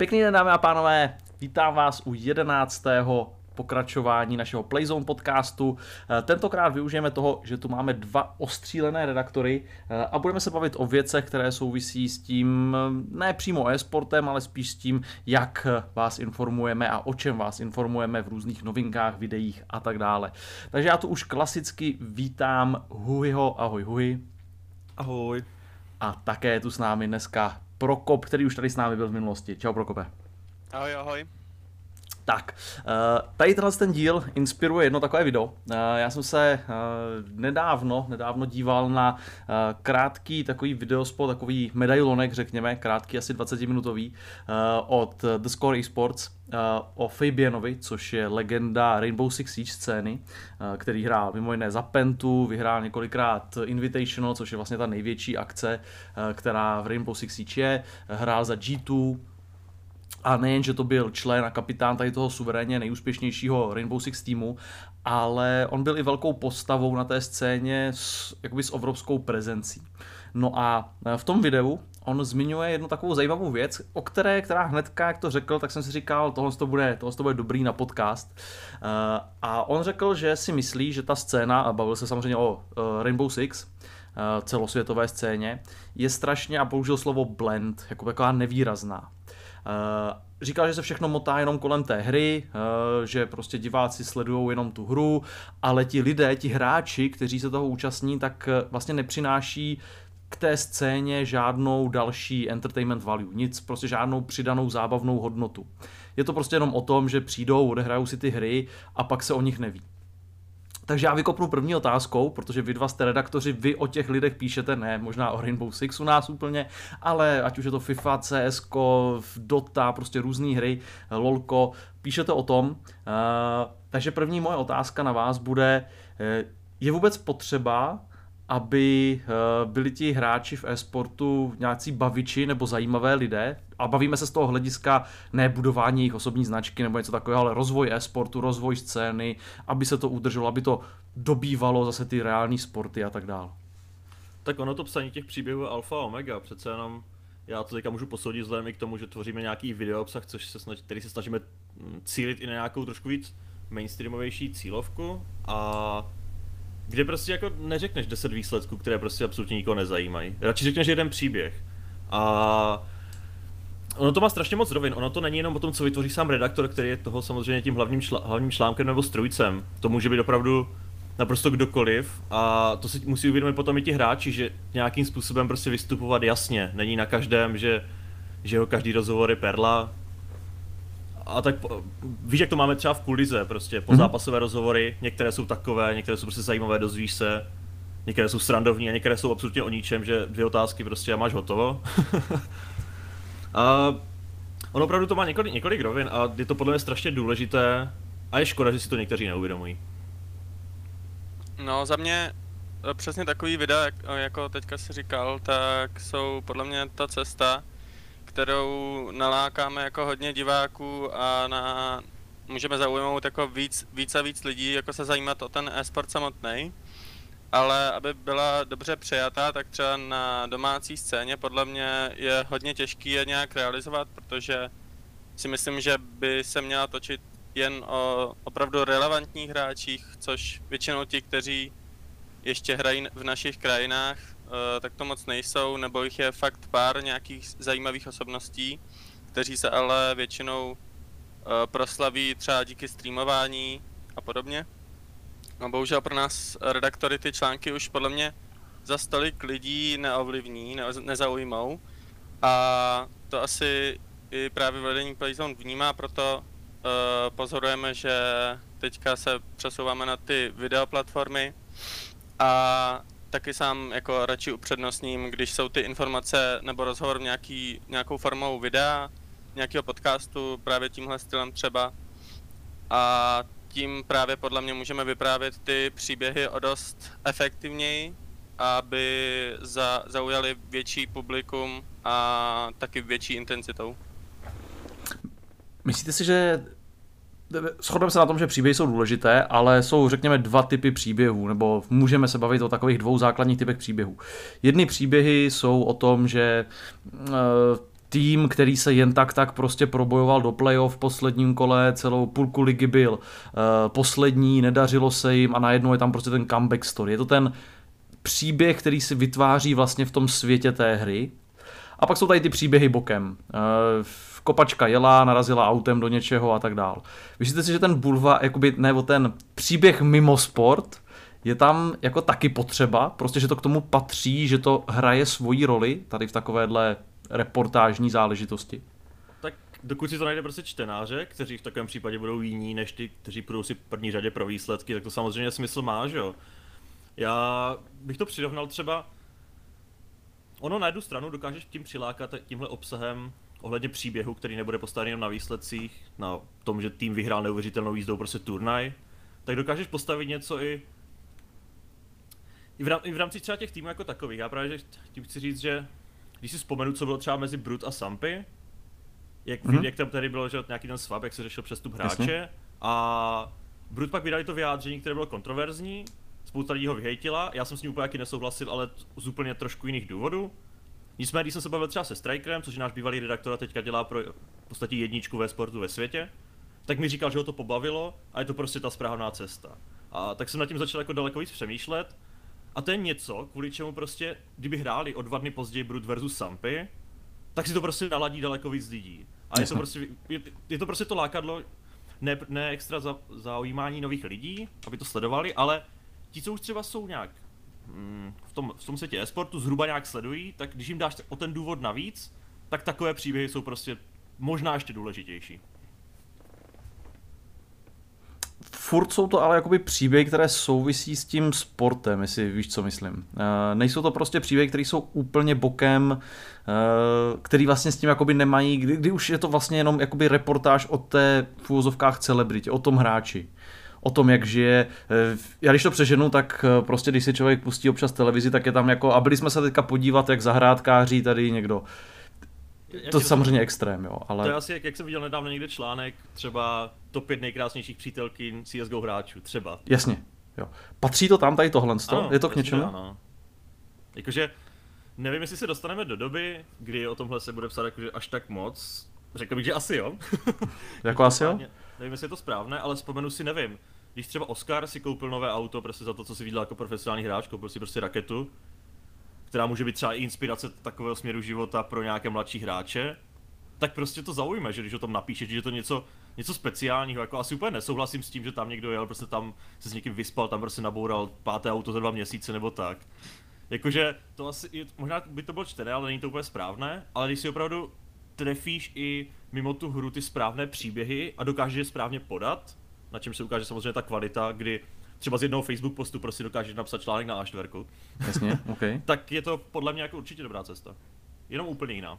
Pěkný den, dámy a pánové, vítám vás u jedenáctého pokračování našeho Playzone podcastu. Eh, tentokrát využijeme toho, že tu máme dva ostřílené redaktory eh, a budeme se bavit o věcech, které souvisí s tím, eh, ne přímo e-sportem, ale spíš s tím, jak vás informujeme a o čem vás informujeme v různých novinkách, videích a tak dále. Takže já tu už klasicky vítám Huiho. Ahoj Hui. Ahoj. A také je tu s námi dneska Prokop, který už tady s námi byl v minulosti. Čau Prokope. Ahoj, ahoj. Tak, eh, tady tenhle ten díl inspiruje jedno takové video. Eh, já jsem se eh, nedávno, nedávno díval na krátký takový videospot, takový medailonek, řekněme, krátký asi 20 minutový od The Score Esports o Fabianovi, což je legenda Rainbow Six Siege scény, který hrál mimo jiné za Pentu, vyhrál několikrát Invitational, což je vlastně ta největší akce, která v Rainbow Six Siege je, hrál za G2, a nejen, že to byl člen a kapitán tady toho suverénně nejúspěšnějšího Rainbow Six týmu, ale on byl i velkou postavou na té scéně s, jakoby s obrovskou prezencí. No a e, v tom videu on zmiňuje jednu takovou zajímavou věc, o které, která hnedka, jak to řekl, tak jsem si říkal, tohle to bude, tohle to bude dobrý na podcast. E, a on řekl, že si myslí, že ta scéna, a bavil se samozřejmě o e, Rainbow Six, celosvětové scéně, je strašně, a použil slovo blend, jako taková nevýrazná. Eh, říkal, že se všechno motá jenom kolem té hry, eh, že prostě diváci sledují jenom tu hru, ale ti lidé, ti hráči, kteří se toho účastní, tak eh, vlastně nepřináší k té scéně žádnou další entertainment value, nic, prostě žádnou přidanou zábavnou hodnotu. Je to prostě jenom o tom, že přijdou, odehrajou si ty hry a pak se o nich neví. Takže já vykopnu první otázkou, protože vy dva jste redaktoři, vy o těch lidech píšete, ne možná o Rainbow Six u nás úplně, ale ať už je to FIFA, CS, Dota, prostě různé hry, LOLko, píšete o tom. Uh, takže první moje otázka na vás bude, uh, je vůbec potřeba aby eh, byli ti hráči v e-sportu nějací baviči nebo zajímavé lidé. A bavíme se z toho hlediska ne budování jejich osobní značky nebo něco takového, ale rozvoj e-sportu, rozvoj scény, aby se to udrželo, aby to dobývalo zase ty reální sporty a tak dále. Tak ono to psaní těch příběhů alfa a omega, přece jenom já to teďka můžu posoudit vzhledem i k tomu, že tvoříme nějaký video obsah, což se snaží, který se snažíme cílit i na nějakou trošku víc mainstreamovější cílovku a kde prostě jako neřekneš 10 výsledků, které prostě absolutně nikoho nezajímají. Radši řekneš jeden příběh. A ono to má strašně moc rovin. Ono to není jenom o tom, co vytvoří sám redaktor, který je toho samozřejmě tím hlavním, šla, hlavním článkem nebo strujcem. To může být opravdu naprosto kdokoliv a to si musí uvědomit potom i ti hráči, že nějakým způsobem prostě vystupovat jasně. Není na každém, že, že ho každý rozhovor je perla, a tak víš, jak to máme třeba v kulize, prostě po mm-hmm. zápasové rozhovory, některé jsou takové, některé jsou prostě zajímavé, dozvíš se, některé jsou srandovní a některé jsou absolutně o ničem, že dvě otázky prostě a máš hotovo. a on opravdu to má několik, několik rovin a je to podle mě strašně důležité a je škoda, že si to někteří neuvědomují. No za mě e, přesně takový videa, jako teďka si říkal, tak jsou podle mě ta cesta, kterou nalákáme jako hodně diváků a na, můžeme zaujmout jako víc, víc a víc lidí, jako se zajímat o ten e-sport samotný. Ale aby byla dobře přijatá, tak třeba na domácí scéně podle mě je hodně těžký je nějak realizovat, protože si myslím, že by se měla točit jen o opravdu relevantních hráčích, což většinou ti, kteří ještě hrají v našich krajinách, tak to moc nejsou, nebo jich je fakt pár nějakých zajímavých osobností, kteří se ale většinou eh, proslaví třeba díky streamování a podobně. No bohužel pro nás redaktory ty články už podle mě za stolik lidí neovlivní, ne, nezaujmou a to asi i právě vedení Playzone vnímá, proto uh, pozorujeme, že teďka se přesouváme na ty videoplatformy a taky sám jako radši upřednostním, když jsou ty informace nebo rozhovor nějaký, nějakou formou videa, nějakého podcastu, právě tímhle stylem třeba. A tím právě podle mě můžeme vyprávět ty příběhy o dost efektivněji, aby za, zaujali větší publikum a taky větší intenzitou. Myslíte si, že Shodneme se na tom, že příběhy jsou důležité, ale jsou, řekněme, dva typy příběhů, nebo můžeme se bavit o takových dvou základních typech příběhů. Jedny příběhy jsou o tom, že uh, tým, který se jen tak tak prostě probojoval do playoff v posledním kole, celou půlku ligy byl uh, poslední, nedařilo se jim a najednou je tam prostě ten comeback story. Je to ten příběh, který si vytváří vlastně v tom světě té hry. A pak jsou tady ty příběhy bokem. Uh, kopačka jela, narazila autem do něčeho a tak dál. Myslíte si, že ten bulva, jakoby, nebo ten příběh mimo sport, je tam jako taky potřeba, prostě, že to k tomu patří, že to hraje svoji roli tady v takovéhle reportážní záležitosti? Tak dokud si to najde prostě čtenáře, kteří v takovém případě budou jiní než ty, kteří půjdou si v první řadě pro výsledky, tak to samozřejmě smysl má, že jo. Já bych to přirovnal třeba, ono na jednu stranu dokážeš tím přilákat tímhle obsahem ohledně příběhu, který nebude postaven jenom na výsledcích, na tom, že tým vyhrál neuvěřitelnou jízdou prostě turnaj, tak dokážeš postavit něco i i v, rám, i v rámci třeba těch týmů jako takových. Já právě že tím chci říct, že když si vzpomenu, co bylo třeba mezi Brut a Sampy, jak, mm-hmm. jak tam tady bylo, že nějaký ten swap, jak se řešil přestup hráče, Jasně. a Brut pak vydali to vyjádření, které bylo kontroverzní, spousta lidí ho vyhejtila, já jsem s ním úplně nesouhlasil, ale z úplně trošku jiných důvodů. Nicméně, když jsem se bavil třeba se Strikerem, což je náš bývalý redaktor a teďka dělá pro v podstatě jedničku ve sportu ve světě, tak mi říkal, že ho to pobavilo a je to prostě ta správná cesta. A tak jsem nad tím začal jako daleko víc přemýšlet a to je něco, kvůli čemu prostě, kdyby hráli o dva dny později Brut versus Sampy, tak si to prostě naladí daleko víc lidí. A je to prostě, je, je to prostě to lákadlo, ne, ne extra za, zaujímání nových lidí, aby to sledovali, ale ti, co už třeba jsou nějak v, tom, v tom světě e-sportu, zhruba nějak sledují, tak když jim dáš o ten důvod navíc, tak takové příběhy jsou prostě možná ještě důležitější furt jsou to ale jakoby příběhy, které souvisí s tím sportem, jestli víš, co myslím. Uh, nejsou to prostě příběhy, které jsou úplně bokem, uh, který vlastně s tím jakoby nemají, kdy, kdy už je to vlastně jenom jakoby reportáž o té v úvozovkách celebritě, o tom hráči o tom, jak žije. Eh, já když to přeženu, tak prostě když si člověk pustí občas televizi, tak je tam jako, a byli jsme se teďka podívat, jak zahrádkáří tady někdo to je samozřejmě to, extrém, jo, ale... To je asi, jak, jak jsem viděl nedávno někde článek, třeba top 5 nejkrásnějších přítelky CSGO hráčů, třeba. Jasně, jo. Patří to tam, tady tohle, ano, je to k něčemu? Ano. Jakože, nevím, jestli se dostaneme do doby, kdy o tomhle se bude psát jakože až tak moc. Řekl bych, že asi jo. jako asi jo? Nevím, jestli je to správné, ale vzpomenu si, nevím. Když třeba Oscar si koupil nové auto prostě za to, co si viděl jako profesionální hráč, koupil si prostě raketu, která může být třeba i inspirace takového směru života pro nějaké mladší hráče, tak prostě to zaujme, že když o tom napíše, že je to něco, něco speciálního, jako asi úplně nesouhlasím s tím, že tam někdo jel, prostě tam se s někým vyspal, tam prostě naboural páté auto za dva měsíce nebo tak. Jakože to asi, možná by to bylo čtené, ale není to úplně správné, ale když si opravdu trefíš i mimo tu hru ty správné příběhy a dokážeš je správně podat, na čem se ukáže samozřejmě ta kvalita, kdy třeba z jednoho Facebook postu prostě dokážeš napsat článek na A4. Jasně, OK. tak je to podle mě jako určitě dobrá cesta. Jenom úplně jiná.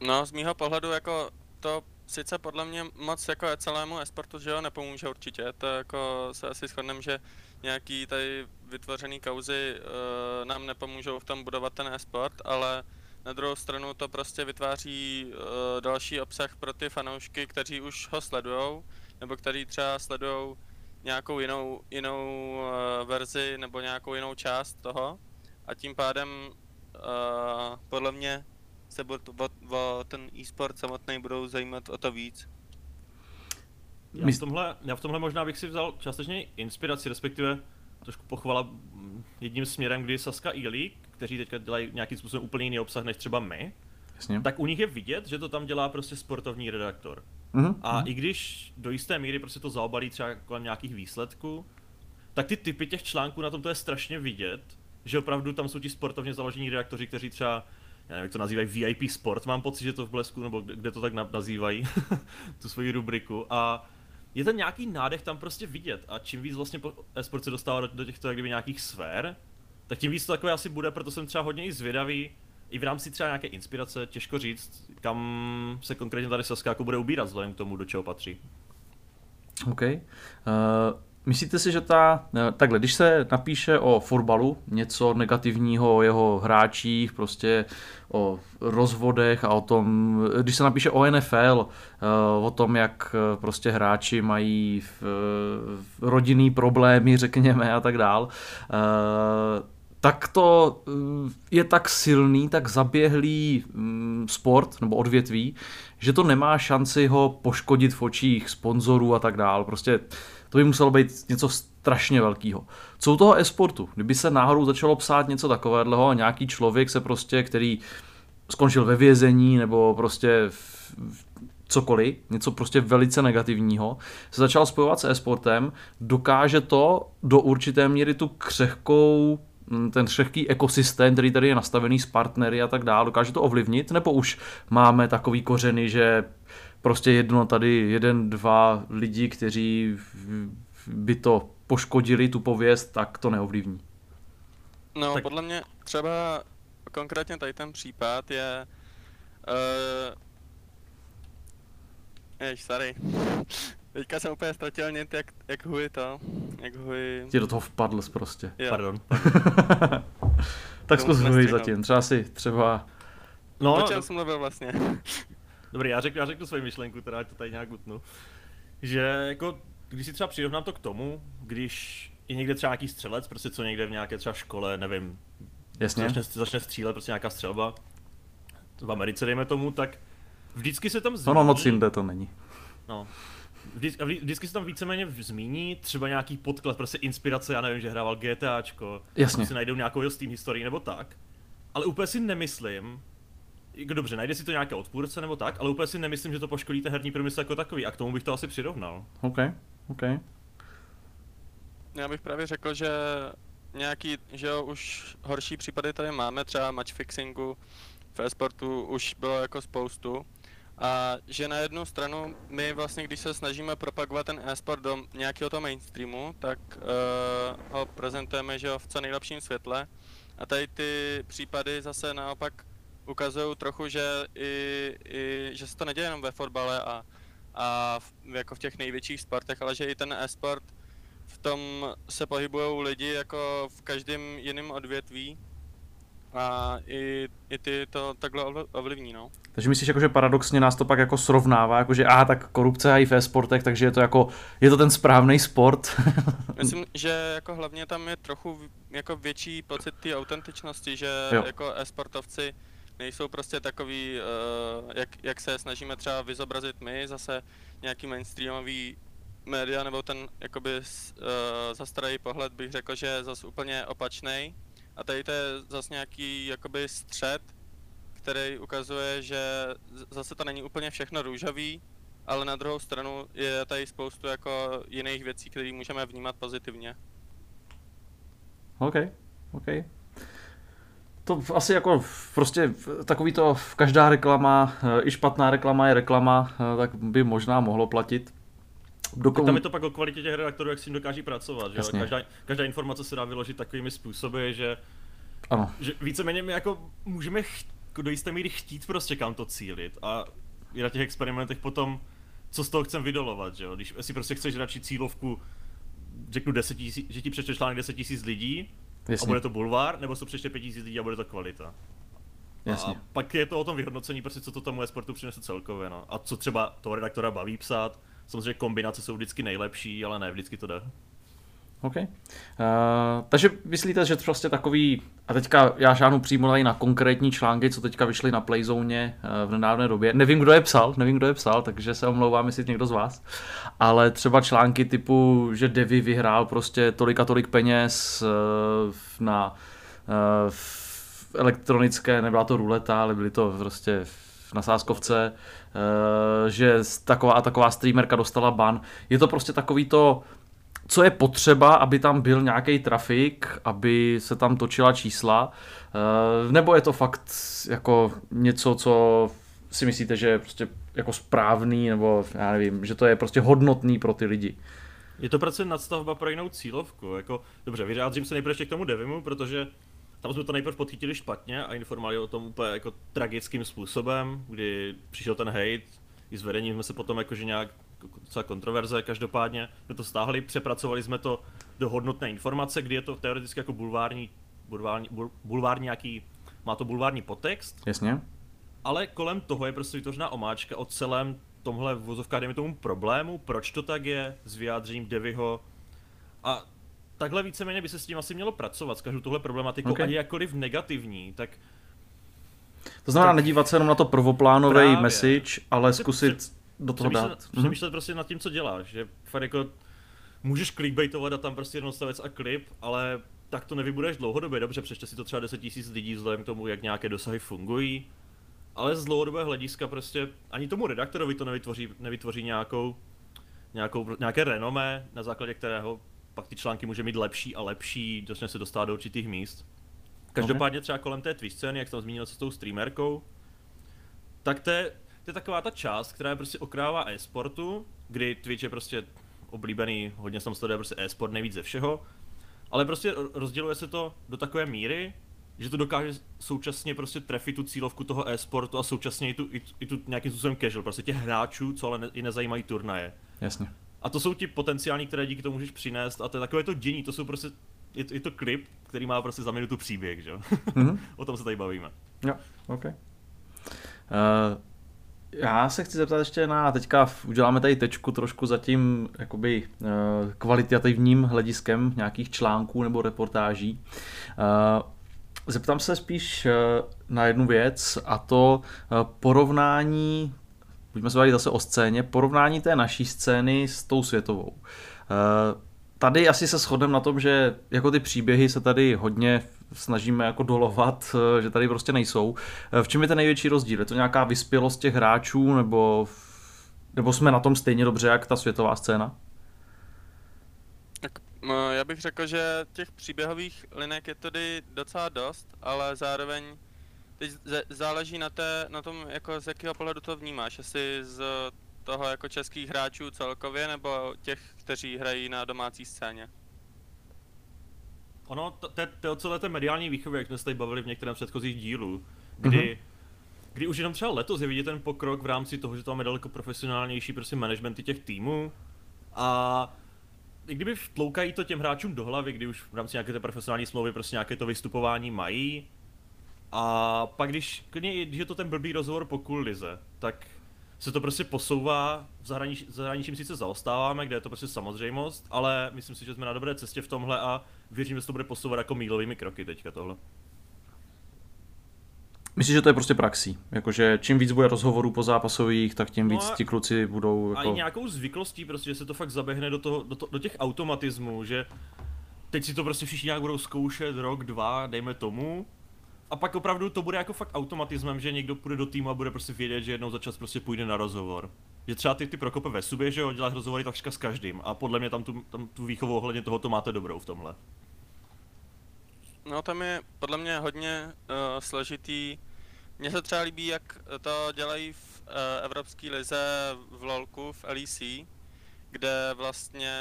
No, z mýho pohledu jako to sice podle mě moc jako celému esportu, že jo, nepomůže určitě, to jako se asi shodneme, že nějaký tady vytvořený kauzy uh, nám nepomůžou v tom budovat ten esport, ale na druhou stranu to prostě vytváří uh, další obsah pro ty fanoušky, kteří už ho sledujou, nebo kteří třeba sledujou nějakou jinou, jinou uh, verzi nebo nějakou jinou část toho a tím pádem uh, podle mě se o, o, o ten e-sport samotný budou zajímat o to víc. Já v, tomhle, já v tomhle možná bych si vzal částečně inspiraci, respektive trošku pochvala jedním směrem, kdy Saska e kteří teďka dělají nějakým způsobem úplně jiný obsah než třeba my, Jasně. tak u nich je vidět, že to tam dělá prostě sportovní redaktor. Mm-hmm. A mm-hmm. i když do jisté míry prostě to zaobalí třeba kolem nějakých výsledků, tak ty typy těch článků na tom to je strašně vidět, že opravdu tam jsou ti sportovně založení redaktoři, kteří třeba já nevím, jak to nazývají, VIP Sport, mám pocit, že to v Blesku, nebo kde to tak nazývají, tu svoji rubriku. A je ten nějaký nádech tam prostě vidět a čím víc vlastně e-sport se dostává do, do těchto jak kdyby nějakých sfér, tak tím víc to takové asi bude, proto jsem třeba hodně i zvědavý, i v rámci třeba nějaké inspirace, těžko říct, kam se konkrétně tady Saska jako bude ubírat vzhledem k tomu, do čeho patří. OK. Uh, myslíte si, že ta, uh, takhle, když se napíše o fotbalu něco negativního o jeho hráčích, prostě o rozvodech a o tom, když se napíše o NFL, o tom, jak prostě hráči mají rodinný problémy, řekněme, a tak dál, tak to eh, je tak silný, tak zaběhlý mm, sport nebo odvětví, že to nemá šanci ho poškodit v očích sponzorů a tak dál. Prostě to by muselo být něco strašně velkého. Co u toho e-sportu? Kdyby se náhodou začalo psát něco takového a nějaký člověk se prostě, který skončil ve vězení nebo prostě v, cokoliv, něco prostě velice negativního, se začal spojovat s e-sportem, dokáže to do určité míry tu křehkou ten křehký ekosystém, který tady je nastavený s partnery a tak dále, dokáže to ovlivnit, nebo už máme takový kořeny, že prostě jedno tady, jeden, dva lidi, kteří by to poškodili, tu pověst, tak to neovlivní. No, tak... podle mě třeba konkrétně tady ten případ je uh, Jež, sorry. Teďka jsem úplně ztratil nět, jak, jak huj to, jak huj... Ti do toho vpadl prostě. Jo. Pardon. tak zkus huj zatím, třeba si, třeba... No, o čem jsem mluvil vlastně? Dobrý, já řeknu, já řeknu svoji myšlenku, teda to tady nějak utnu. Že jako, když si třeba přirovnám to k tomu, když je někde třeba nějaký střelec, prostě co někde v nějaké třeba škole, nevím, Jasně. Začne, začne střílet, prostě nějaká střelba, v Americe dejme tomu, tak vždycky se tam. No, no, moc jinde to není. No. Vždy, vždycky se tam víceméně zmíní třeba nějaký podklad, prostě inspirace, já nevím, že hrával GTAčko, Jasně. si najdou nějakou jeho Steam historii nebo tak. Ale úplně si nemyslím, jako dobře, najde si to nějaké odpůrce nebo tak, ale úplně si nemyslím, že to poškodí ten herní průmysl jako takový a k tomu bych to asi přirovnal. OK, OK. Já bych právě řekl, že nějaký, že jo, už horší případy tady máme, třeba match fixingu v e-sportu už bylo jako spoustu. A že na jednu stranu my vlastně, když se snažíme propagovat ten e-sport do nějakého toho mainstreamu, tak uh, ho prezentujeme že jo, v co nejlepším světle. A tady ty případy zase naopak ukazují trochu, že, i, i, že se to neděje jenom ve fotbale a, a v, jako v těch největších sportech, ale že i ten e-sport v tom se pohybují lidi jako v každém jiném odvětví a i, i ty to takhle ovlivní, no. Takže myslíš, jako, že paradoxně nás to pak jako srovnává, jako že aha, tak korupce a i ve sportech, takže je to jako, je to ten správný sport? Myslím, že jako hlavně tam je trochu jako větší pocit té autentičnosti, že jo. jako e-sportovci nejsou prostě takový, uh, jak, jak se snažíme třeba vyzobrazit my, zase nějaký mainstreamový média, nebo ten jakoby uh, zastarý pohled bych řekl, že je zase úplně opačný. A tady to je zase nějaký jakoby střed, který ukazuje, že zase to není úplně všechno růžový, ale na druhou stranu je tady spoustu jako jiných věcí, které můžeme vnímat pozitivně. OK, OK. To asi jako prostě takový to, každá reklama, i špatná reklama je reklama, tak by možná mohlo platit. Dokon... Tam je to pak o kvalitě těch redaktorů, jak s tím dokáží pracovat. Že? Každá, každá informace se dá vyložit takovými způsoby, že, ano. že víceméně my jako můžeme ch- do jisté míry chtít prostě kam to cílit a i na těch experimentech potom, co z toho chcem vydolovat, že jo? Když si prostě chceš radši cílovku, řeknu 10 tisíc, že ti přečte článek 10 tisíc lidí Jasně. a bude to bulvár, nebo to přečte 5 tisíc lidí a bude to kvalita. Jasně. A pak je to o tom vyhodnocení, prostě co to tomu e-sportu přinese celkově, no. A co třeba toho redaktora baví psát, Samozřejmě kombinace jsou vždycky nejlepší, ale ne vždycky to jde. OK. Uh, takže myslíte, že prostě takový, a teďka já žádnou přímo tady na konkrétní články, co teďka vyšly na Playzone uh, v nedávné době. Nevím, kdo je psal, nevím, kdo je psal, takže se omlouvám, jestli někdo z vás. Ale třeba články typu, že Devi vyhrál prostě tolik a tolik peněz uh, na uh, elektronické, nebyla to ruleta, ale byly to prostě na sáskovce, eh, že taková a taková streamerka dostala ban. Je to prostě takový to, co je potřeba, aby tam byl nějaký trafik, aby se tam točila čísla, eh, nebo je to fakt jako něco, co si myslíte, že je prostě jako správný, nebo já nevím, že to je prostě hodnotný pro ty lidi. Je to prostě nadstavba pro jinou cílovku. Jako, dobře, vyjádřím se nejprve ještě k tomu Devimu, protože tam jsme to nejprve podchytili špatně a informovali o tom úplně jako tragickým způsobem, kdy přišel ten hate, i s vedením jsme se potom jakože nějak docela kontroverze, každopádně jsme to stáhli, přepracovali jsme to do hodnotné informace, kdy je to teoreticky jako bulvární, bulvární, bulvární nějaký, má to bulvární podtext. Jasně. Ale kolem toho je prostě vytvořená omáčka o celém tomhle vozovka, dejme tomu problému, proč to tak je, s vyjádřením Devyho. A takhle víceméně by se s tím asi mělo pracovat, s každou tuhle problematikou, okay. ani jakkoliv negativní, tak to znamená tak... nedívat se jenom na to prvoplánový message, ale zkusit do toho přemýšlet, dát. Přemýšlet prostě nad tím, co děláš, že fakt jako můžeš clickbaitovat a tam prostě jenom stavec a klip, ale tak to nevybudeš dlouhodobě, dobře, přečte si to třeba 10 000 lidí vzhledem k tomu, jak nějaké dosahy fungují, ale z dlouhodobého hlediska prostě ani tomu redaktorovi to nevytvoří, nevytvoří nějakou, nějakou, nějaké renomé, na základě kterého pak ty články může mít lepší a lepší, začne se dostat do určitých míst. Každopádně třeba kolem té Twitch scény, jak jsem zmínil s tou streamerkou, tak to je, to je taková ta část, která je prostě okrává e-sportu, kdy Twitch je prostě oblíbený, hodně jsem sleduje prostě e-sport nejvíc ze všeho, ale prostě rozděluje se to do takové míry, že to dokáže současně prostě trefit tu cílovku toho e-sportu a současně i tu, i, i tu nějakým způsobem casual, prostě těch hráčů, co ale ne, i nezajímají turnaje. Jasně. A to jsou ti potenciální, které díky tomu můžeš přinést a to je takové to dění, to jsou prostě, je to, je to klip, který má prostě za minutu příběh, že jo? Mm-hmm. o tom se tady bavíme. Jo, OK. Uh, já se chci zeptat ještě na, teďka uděláme tady tečku trošku za tím jakoby uh, kvalitativním hlediskem nějakých článků nebo reportáží. Uh, zeptám se spíš na jednu věc a to porovnání, pojďme se bavit zase o scéně, porovnání té naší scény s tou světovou. Uh, tady asi se shodneme na tom, že jako ty příběhy se tady hodně snažíme jako dolovat, eh, že tady prostě nejsou. Eh, v čem je ten největší rozdíl? Je to nějaká vyspělost těch hráčů, nebo, nebo jsme na tom stejně dobře, jak ta světová scéna? Tak já bych řekl, že těch příběhových linek je tady docela dost, ale zároveň teď záleží na, té, na tom, jako z jakého pohledu to vnímáš, jestli z toho jako českých hráčů celkově, nebo těch, kteří hrají na domácí scéně. Ono, to, to, to celé té mediální výchovy, jak jsme se tady bavili v některém předchozích dílů, kdy, mm-hmm. kdy už jenom třeba letos je vidět ten pokrok v rámci toho, že to máme daleko profesionálnější prostě managementy těch týmů a i kdyby vtloukají to těm hráčům do hlavy, kdy už v rámci nějaké té profesionální smlouvy prostě nějaké to vystupování mají, a pak když, když je to ten blbý rozhovor po cool lize, tak se to prostě posouvá, v zahraničí, v zahraničím sice zaostáváme, kde je to prostě samozřejmost, ale myslím si, že jsme na dobré cestě v tomhle a věřím, že se to bude posouvat jako mílovými kroky teďka tohle. Myslíš, že to je prostě praxí? Jakože čím víc bude rozhovorů po zápasových, tak tím víc no ti kluci budou jako... A i nějakou zvyklostí prostě, že se to fakt zabehne do, toho, do, to, do těch automatismů, že teď si to prostě všichni nějak budou zkoušet rok, dva, dejme tomu, a pak opravdu to bude jako fakt automatismem, že někdo půjde do týmu a bude prostě vědět, že jednou za čas prostě půjde na rozhovor. Že třeba ty, ty Prokope ve subě, že jo, děláš rozhovory takřka s každým a podle mě tam tu, tam tu výchovu ohledně tohoto máte dobrou v tomhle. No tam je podle mě hodně uh, složitý. Mně se třeba líbí, jak to dělají v uh, Evropské lize v LoLku, v LEC, kde vlastně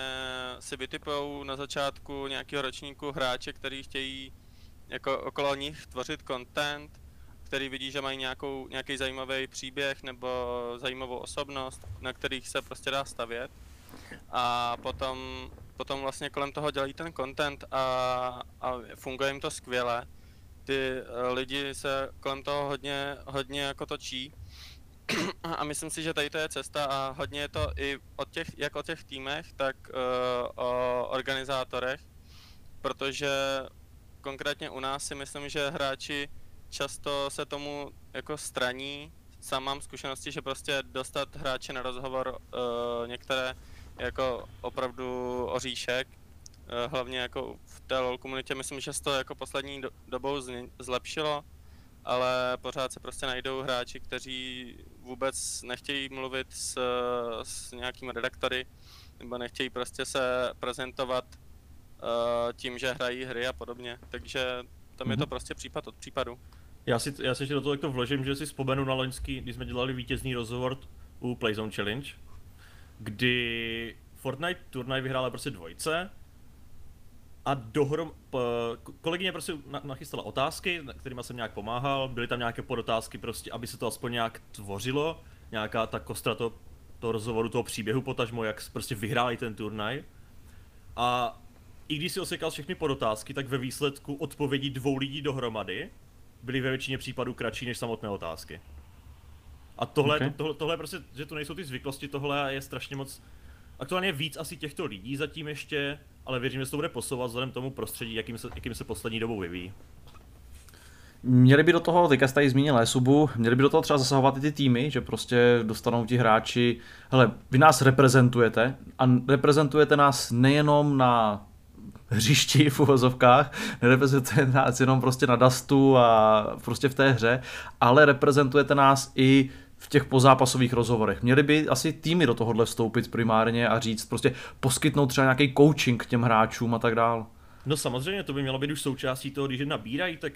si vytipujou na začátku nějakého ročníku hráče, který chtějí jako okolo nich tvořit content, který vidí, že mají nějakou, nějaký zajímavý příběh nebo zajímavou osobnost, na kterých se prostě dá stavět. A potom, potom vlastně kolem toho dělají ten content a, a funguje jim to skvěle. Ty eh, lidi se kolem toho hodně, hodně jako točí. A myslím si, že tady to je cesta a hodně je to i od těch, jak o těch týmech, tak uh, o organizátorech, protože konkrétně u nás si myslím, že hráči často se tomu jako straní. Sám mám zkušenosti, že prostě dostat hráče na rozhovor uh, některé jako opravdu oříšek, uh, hlavně jako v té LoL komunitě, myslím, že se to jako poslední do, dobou zlepšilo, ale pořád se prostě najdou hráči, kteří vůbec nechtějí mluvit s, s nějakými redaktory, nebo nechtějí prostě se prezentovat tím, že hrají hry a podobně, takže tam mm-hmm. je to mhm. prostě případ od případu. Já si, já si ještě do toho to vložím, že si vzpomenu na loňský, když jsme dělali vítězný rozhovor u Playzone Challenge, kdy Fortnite turnaj vyhrála prostě dvojce a dohrom, kolegyně prostě nachystala otázky, kterými jsem nějak pomáhal, byly tam nějaké podotázky prostě, aby se to aspoň nějak tvořilo, nějaká ta kostra to, toho rozhovoru, toho příběhu potažmo, jak prostě vyhráli ten turnaj. A i když si osekal všechny podotázky, tak ve výsledku odpovědi dvou lidí dohromady byly ve většině případů kratší než samotné otázky. A tohle, okay. to, tohle, tohle prostě, že to nejsou ty zvyklosti, tohle je strašně moc aktuálně víc asi těchto lidí zatím ještě, ale věřím, že se to bude posouvat vzhledem tomu prostředí, jakým se, jakým se poslední dobou vyvíjí. Měli by do toho, teďka jste tady zmínil Esubu, měli by do toho třeba zasahovat i ty týmy, že prostě dostanou ti hráči, hele, vy nás reprezentujete a reprezentujete nás nejenom na hřišti v uvozovkách, nereprezentujete nás jenom prostě na Dustu a prostě v té hře, ale reprezentujete nás i v těch pozápasových rozhovorech. Měli by asi týmy do tohohle vstoupit primárně a říct, prostě poskytnout třeba nějaký coaching těm hráčům a tak dál. No samozřejmě, to by mělo být už součástí toho, když je nabírají, tak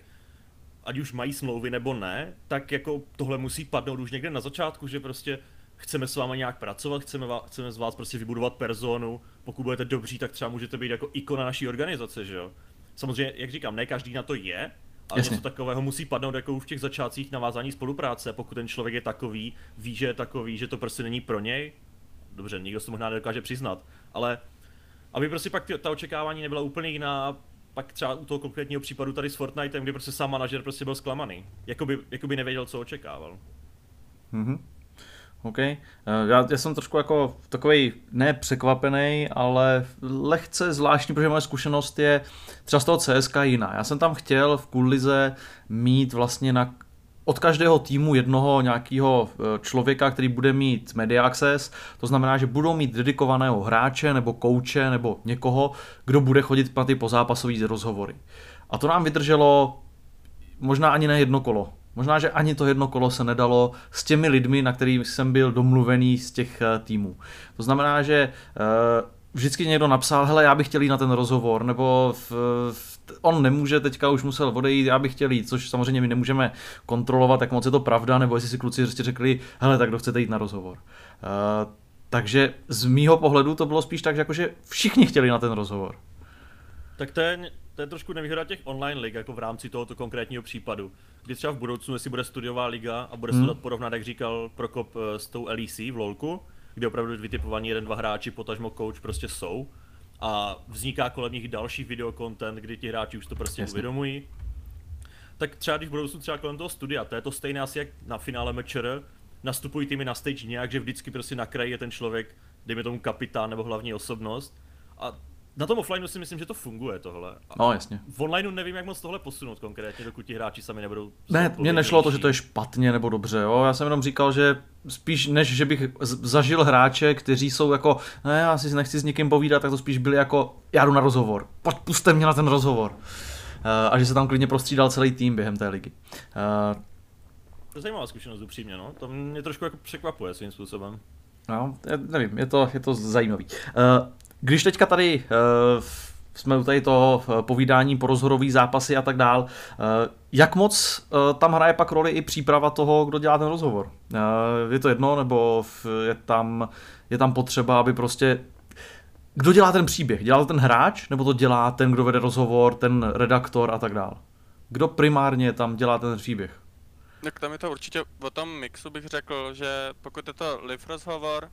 ať už mají smlouvy nebo ne, tak jako tohle musí padnout už někde na začátku, že prostě chceme s vámi nějak pracovat, chceme, vás, chceme z vás prostě vybudovat personu, pokud budete dobří, tak třeba můžete být jako ikona naší organizace, že jo. Samozřejmě, jak říkám, ne každý na to je, ale něco takového musí padnout jako v těch začátcích navázání spolupráce, pokud ten člověk je takový, ví, že je takový, že to prostě není pro něj. Dobře, nikdo se možná nedokáže přiznat, ale aby prostě pak ty, ta očekávání nebyla úplně jiná, pak třeba u toho konkrétního případu tady s Fortniteem, kdy prostě sám manažer prostě byl zklamaný. Jakoby, jakoby nevěděl, co očekával. Mm-hmm. OK. Eh, já, já jsem trošku jako takový ne překvapený, ale lehce zvláštní, protože moje zkušenost je třeba z toho CSK jiná. Já jsem tam chtěl v Kulize mít vlastně na od každého týmu jednoho nějakého eh, člověka, který bude mít media access, to znamená, že budou mít dedikovaného hráče nebo kouče nebo někoho, kdo bude chodit na ty pozápasové rozhovory. A to nám vydrželo možná ani ne jedno kolo. Možná, že ani to jedno kolo se nedalo s těmi lidmi, na kterých jsem byl domluvený z těch eh, týmů. To znamená, že eh, vždycky někdo napsal, hele, já bych chtěl jít na ten rozhovor, nebo v, v, on nemůže, teďka už musel odejít, já bych chtěl jít, což samozřejmě my nemůžeme kontrolovat, jak moc je to pravda, nebo jestli si kluci prostě řekli, hele, tak kdo chcete jít na rozhovor. Uh, takže z mýho pohledu to bylo spíš tak, že jakože všichni chtěli na ten rozhovor. Tak to je, to je trošku nevýhoda těch online lig, jako v rámci tohoto konkrétního případu. Kdy třeba v budoucnu, jestli bude studiová liga a bude hmm. se dát porovnat, jak říkal Prokop eh, s tou LEC v LoLku, kde opravdu vytipovaní jeden, dva hráči, potažmo coach prostě jsou. A vzniká kolem nich další videokontent, kdy ti hráči už to prostě Jasně. uvědomují. Tak třeba když budou třeba kolem toho studia, to je to stejné asi jak na finále mečer, nastupují týmy na stage nějak, že vždycky prostě na kraji je ten člověk, dejme tomu kapitán nebo hlavní osobnost. A na tom offlineu si myslím, že to funguje tohle. No jasně. V onlineu nevím, jak moc tohle posunout konkrétně, dokud ti hráči sami nebudou. Ne, mně nešlo o to, že to je špatně nebo dobře, jo. Já jsem jenom říkal, že spíš než, že bych zažil hráče, kteří jsou jako, ne, já si nechci s někým povídat, tak to spíš byli jako, já jdu na rozhovor, pojď, puste mě na ten rozhovor. Uh, a že se tam klidně prostřídal celý tým během té ligy. Uh, to je zajímavá zkušenost upřímně, no. To mě trošku jako překvapuje svým způsobem. No, nevím, je to, je to zajímavý. Uh, když teďka tady uh, jsme u tady toho eh, povídání po rozhorový zápasy a tak dál, uh, jak moc tam hraje pak roli i příprava toho, kdo dělá ten rozhovor? Je to jedno, nebo je tam, je tam potřeba, aby prostě kdo dělá ten příběh? Dělá to ten hráč, nebo to dělá ten, kdo vede rozhovor, ten redaktor a tak dál? Kdo primárně tam dělá ten příběh? Tak tam je to určitě o tom mixu bych řekl, že pokud je to live rozhovor,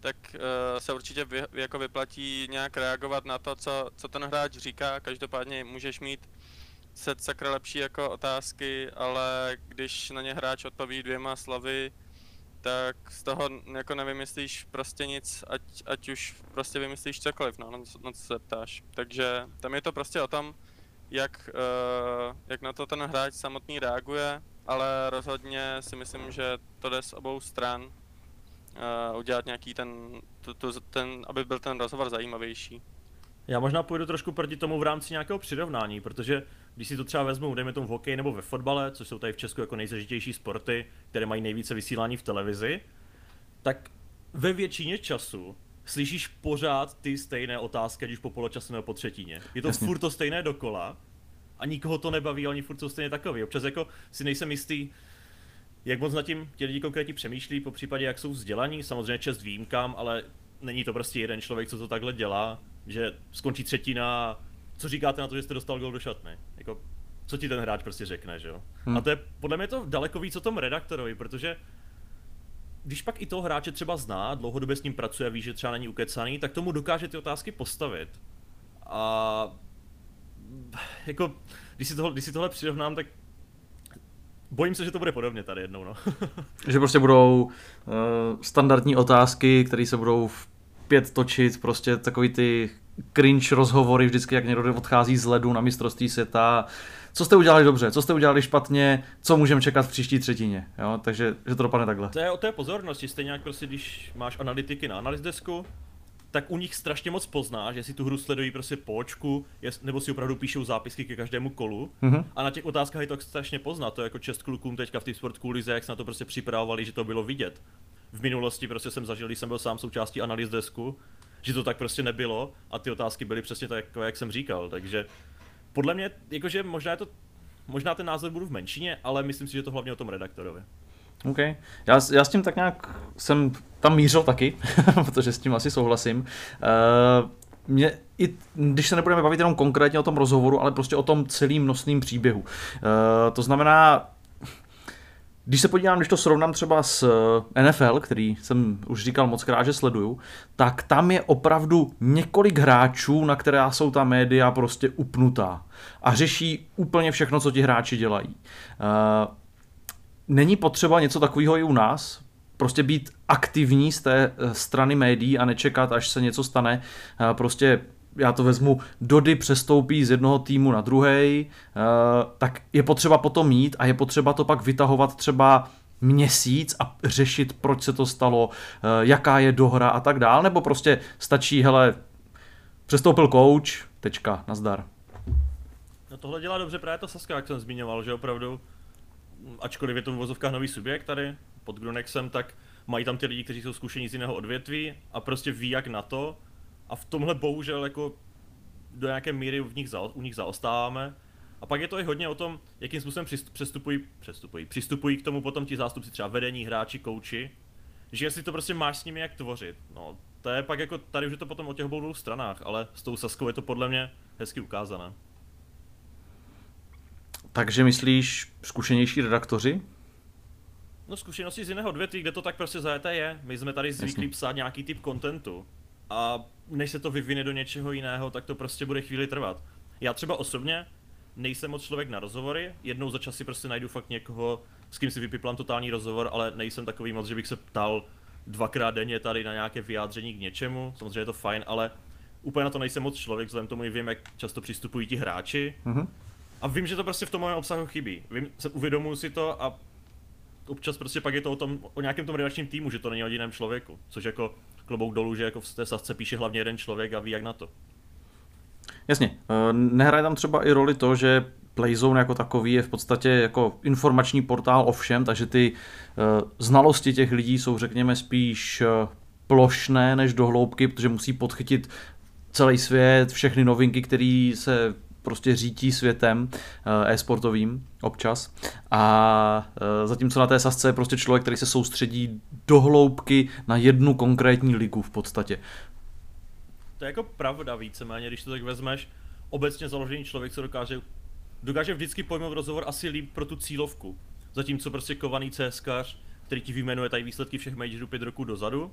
tak uh, se určitě vy, jako vyplatí nějak reagovat na to, co, co ten hráč říká. Každopádně můžeš mít set sakra lepší jako otázky, ale když na ně hráč odpoví dvěma slovy, tak z toho jako nevymyslíš prostě nic, ať, ať už prostě vymyslíš cokoliv, no, na, na co se ptáš. Takže tam je to prostě o tom, jak, uh, jak na to ten hráč samotný reaguje, ale rozhodně si myslím, že to jde z obou stran uh, udělat nějaký ten, to, to, ten, aby byl ten rozhovor zajímavější. Já možná půjdu trošku proti tomu v rámci nějakého přirovnání, protože když si to třeba vezmu, dejme tomu v hokeji nebo ve fotbale, což jsou tady v Česku jako nejzažitější sporty, které mají nejvíce vysílání v televizi, tak ve většině času slyšíš pořád ty stejné otázky, ať už po poločasu nebo po třetině. Je to Jasně. furt to stejné dokola a nikoho to nebaví, oni furt jsou stejně takový. Občas jako si nejsem jistý, jak moc nad tím ti lidi konkrétně přemýšlí, po případě jak jsou vzdělaní, samozřejmě čest výjimkám, ale není to prostě jeden člověk, co to takhle dělá, že skončí třetina, co říkáte na to, že jste dostal gol do šatny? Jako, co ti ten hráč prostě řekne, že jo? Hmm. A to je podle mě to daleko víc o tom redaktorovi, protože když pak i toho hráče třeba zná, dlouhodobě s ním pracuje a ví, že třeba není ukecaný, tak tomu dokáže ty otázky postavit. A jako, když si, tohle, když si tohle přirovnám, tak Bojím se, že to bude podobně tady jednou, no. že prostě budou uh, standardní otázky, které se budou v pět točit, prostě takový ty cringe rozhovory vždycky, jak někdo odchází z ledu na mistrovství světa. Co jste udělali dobře, co jste udělali špatně, co můžeme čekat v příští třetině. Jo? Takže že to dopadne takhle. To je o té pozornosti, stejně jak prostě, když máš analytiky na analyzdesku, tak u nich strašně moc poznáš, jestli tu hru sledují prostě po očku, nebo si opravdu píšou zápisky ke každému kolu. Mm-hmm. A na těch otázkách je to strašně poznat. To je jako čest klukům teďka v té sport kulize, jak se na to prostě připravovali, že to bylo vidět. V minulosti prostě jsem zažil, když jsem byl sám součástí analýz desku, že to tak prostě nebylo a ty otázky byly přesně tak, jak jsem říkal. Takže podle mě, jakože možná je to možná ten názor budu v menšině, ale myslím si, že to hlavně o tom redaktorovi. OK. Já, já s tím tak nějak jsem tam mířil taky, protože s tím asi souhlasím. Uh, mě, i když se nebudeme bavit jenom konkrétně o tom rozhovoru, ale prostě o tom celým nosným příběhu. Uh, to znamená, když se podívám, když to srovnám třeba s eh, NFL, který jsem už říkal moc krát, že sleduju, tak tam je opravdu několik hráčů, na které jsou ta média prostě upnutá a řeší úplně všechno, co ti hráči dělají. Není potřeba něco takového i u nás? Prostě být aktivní z té eh, strany médií a nečekat, až se něco stane. Prostě já to vezmu, Dody přestoupí z jednoho týmu na druhý, tak je potřeba potom mít a je potřeba to pak vytahovat třeba měsíc a řešit, proč se to stalo, eh, jaká je dohra a tak dál, nebo prostě stačí, hele, přestoupil coach, tečka, nazdar. No tohle dělá dobře právě to Saska, jak jsem zmiňoval, že opravdu, ačkoliv je to v vozovkách nový subjekt tady, pod Grunexem, tak mají tam ty lidi, kteří jsou zkušení z jiného odvětví a prostě ví jak na to a v tomhle bohužel jako do nějaké míry v nich za, u nich zaostáváme. A pak je to i hodně o tom, jakým způsobem přestupují, přestupují, přistupují k tomu potom ti zástupci třeba vedení, hráči, kouči, že jestli to prostě máš s nimi jak tvořit. No, to je pak jako, tady už je to potom o těch obou dvou stranách, ale s tou Saskou je to podle mě hezky ukázané. Takže myslíš zkušenější redaktoři? No zkušenosti z jiného odvětví, kde to tak prostě zajeté je. My jsme tady zvyklí psát nějaký typ kontentu. A než se to vyvine do něčeho jiného, tak to prostě bude chvíli trvat. Já třeba osobně nejsem moc člověk na rozhovory, jednou za čas si prostě najdu fakt někoho, s kým si vypiplám totální rozhovor, ale nejsem takový moc, že bych se ptal dvakrát denně tady na nějaké vyjádření k něčemu, samozřejmě je to fajn, ale úplně na to nejsem moc člověk, vzhledem tomu vím, jak často přistupují ti hráči. Mm-hmm. A vím, že to prostě v tom mém obsahu chybí. Vím, se uvědomuji si to a občas prostě pak je to o tom, o nějakém tom redakčním týmu, že to není o jiném člověku, což jako klobouk dolů, že jako v té sasce píše hlavně jeden člověk a ví jak na to. Jasně, eh, nehraje tam třeba i roli to, že Playzone jako takový je v podstatě jako informační portál o všem, takže ty uh, znalosti těch lidí jsou řekněme spíš uh, plošné než dohloubky, protože musí podchytit celý svět, všechny novinky, které se prostě řítí světem e-sportovým občas. A zatímco na té sasce je prostě člověk, který se soustředí do hloubky na jednu konkrétní ligu v podstatě. To je jako pravda víceméně, když to tak vezmeš. Obecně založený člověk se dokáže, dokáže vždycky pojmout rozhovor asi líp pro tu cílovku. Zatímco prostě kovaný CSkař, který ti vyjmenuje tady výsledky všech majorů pět roků dozadu,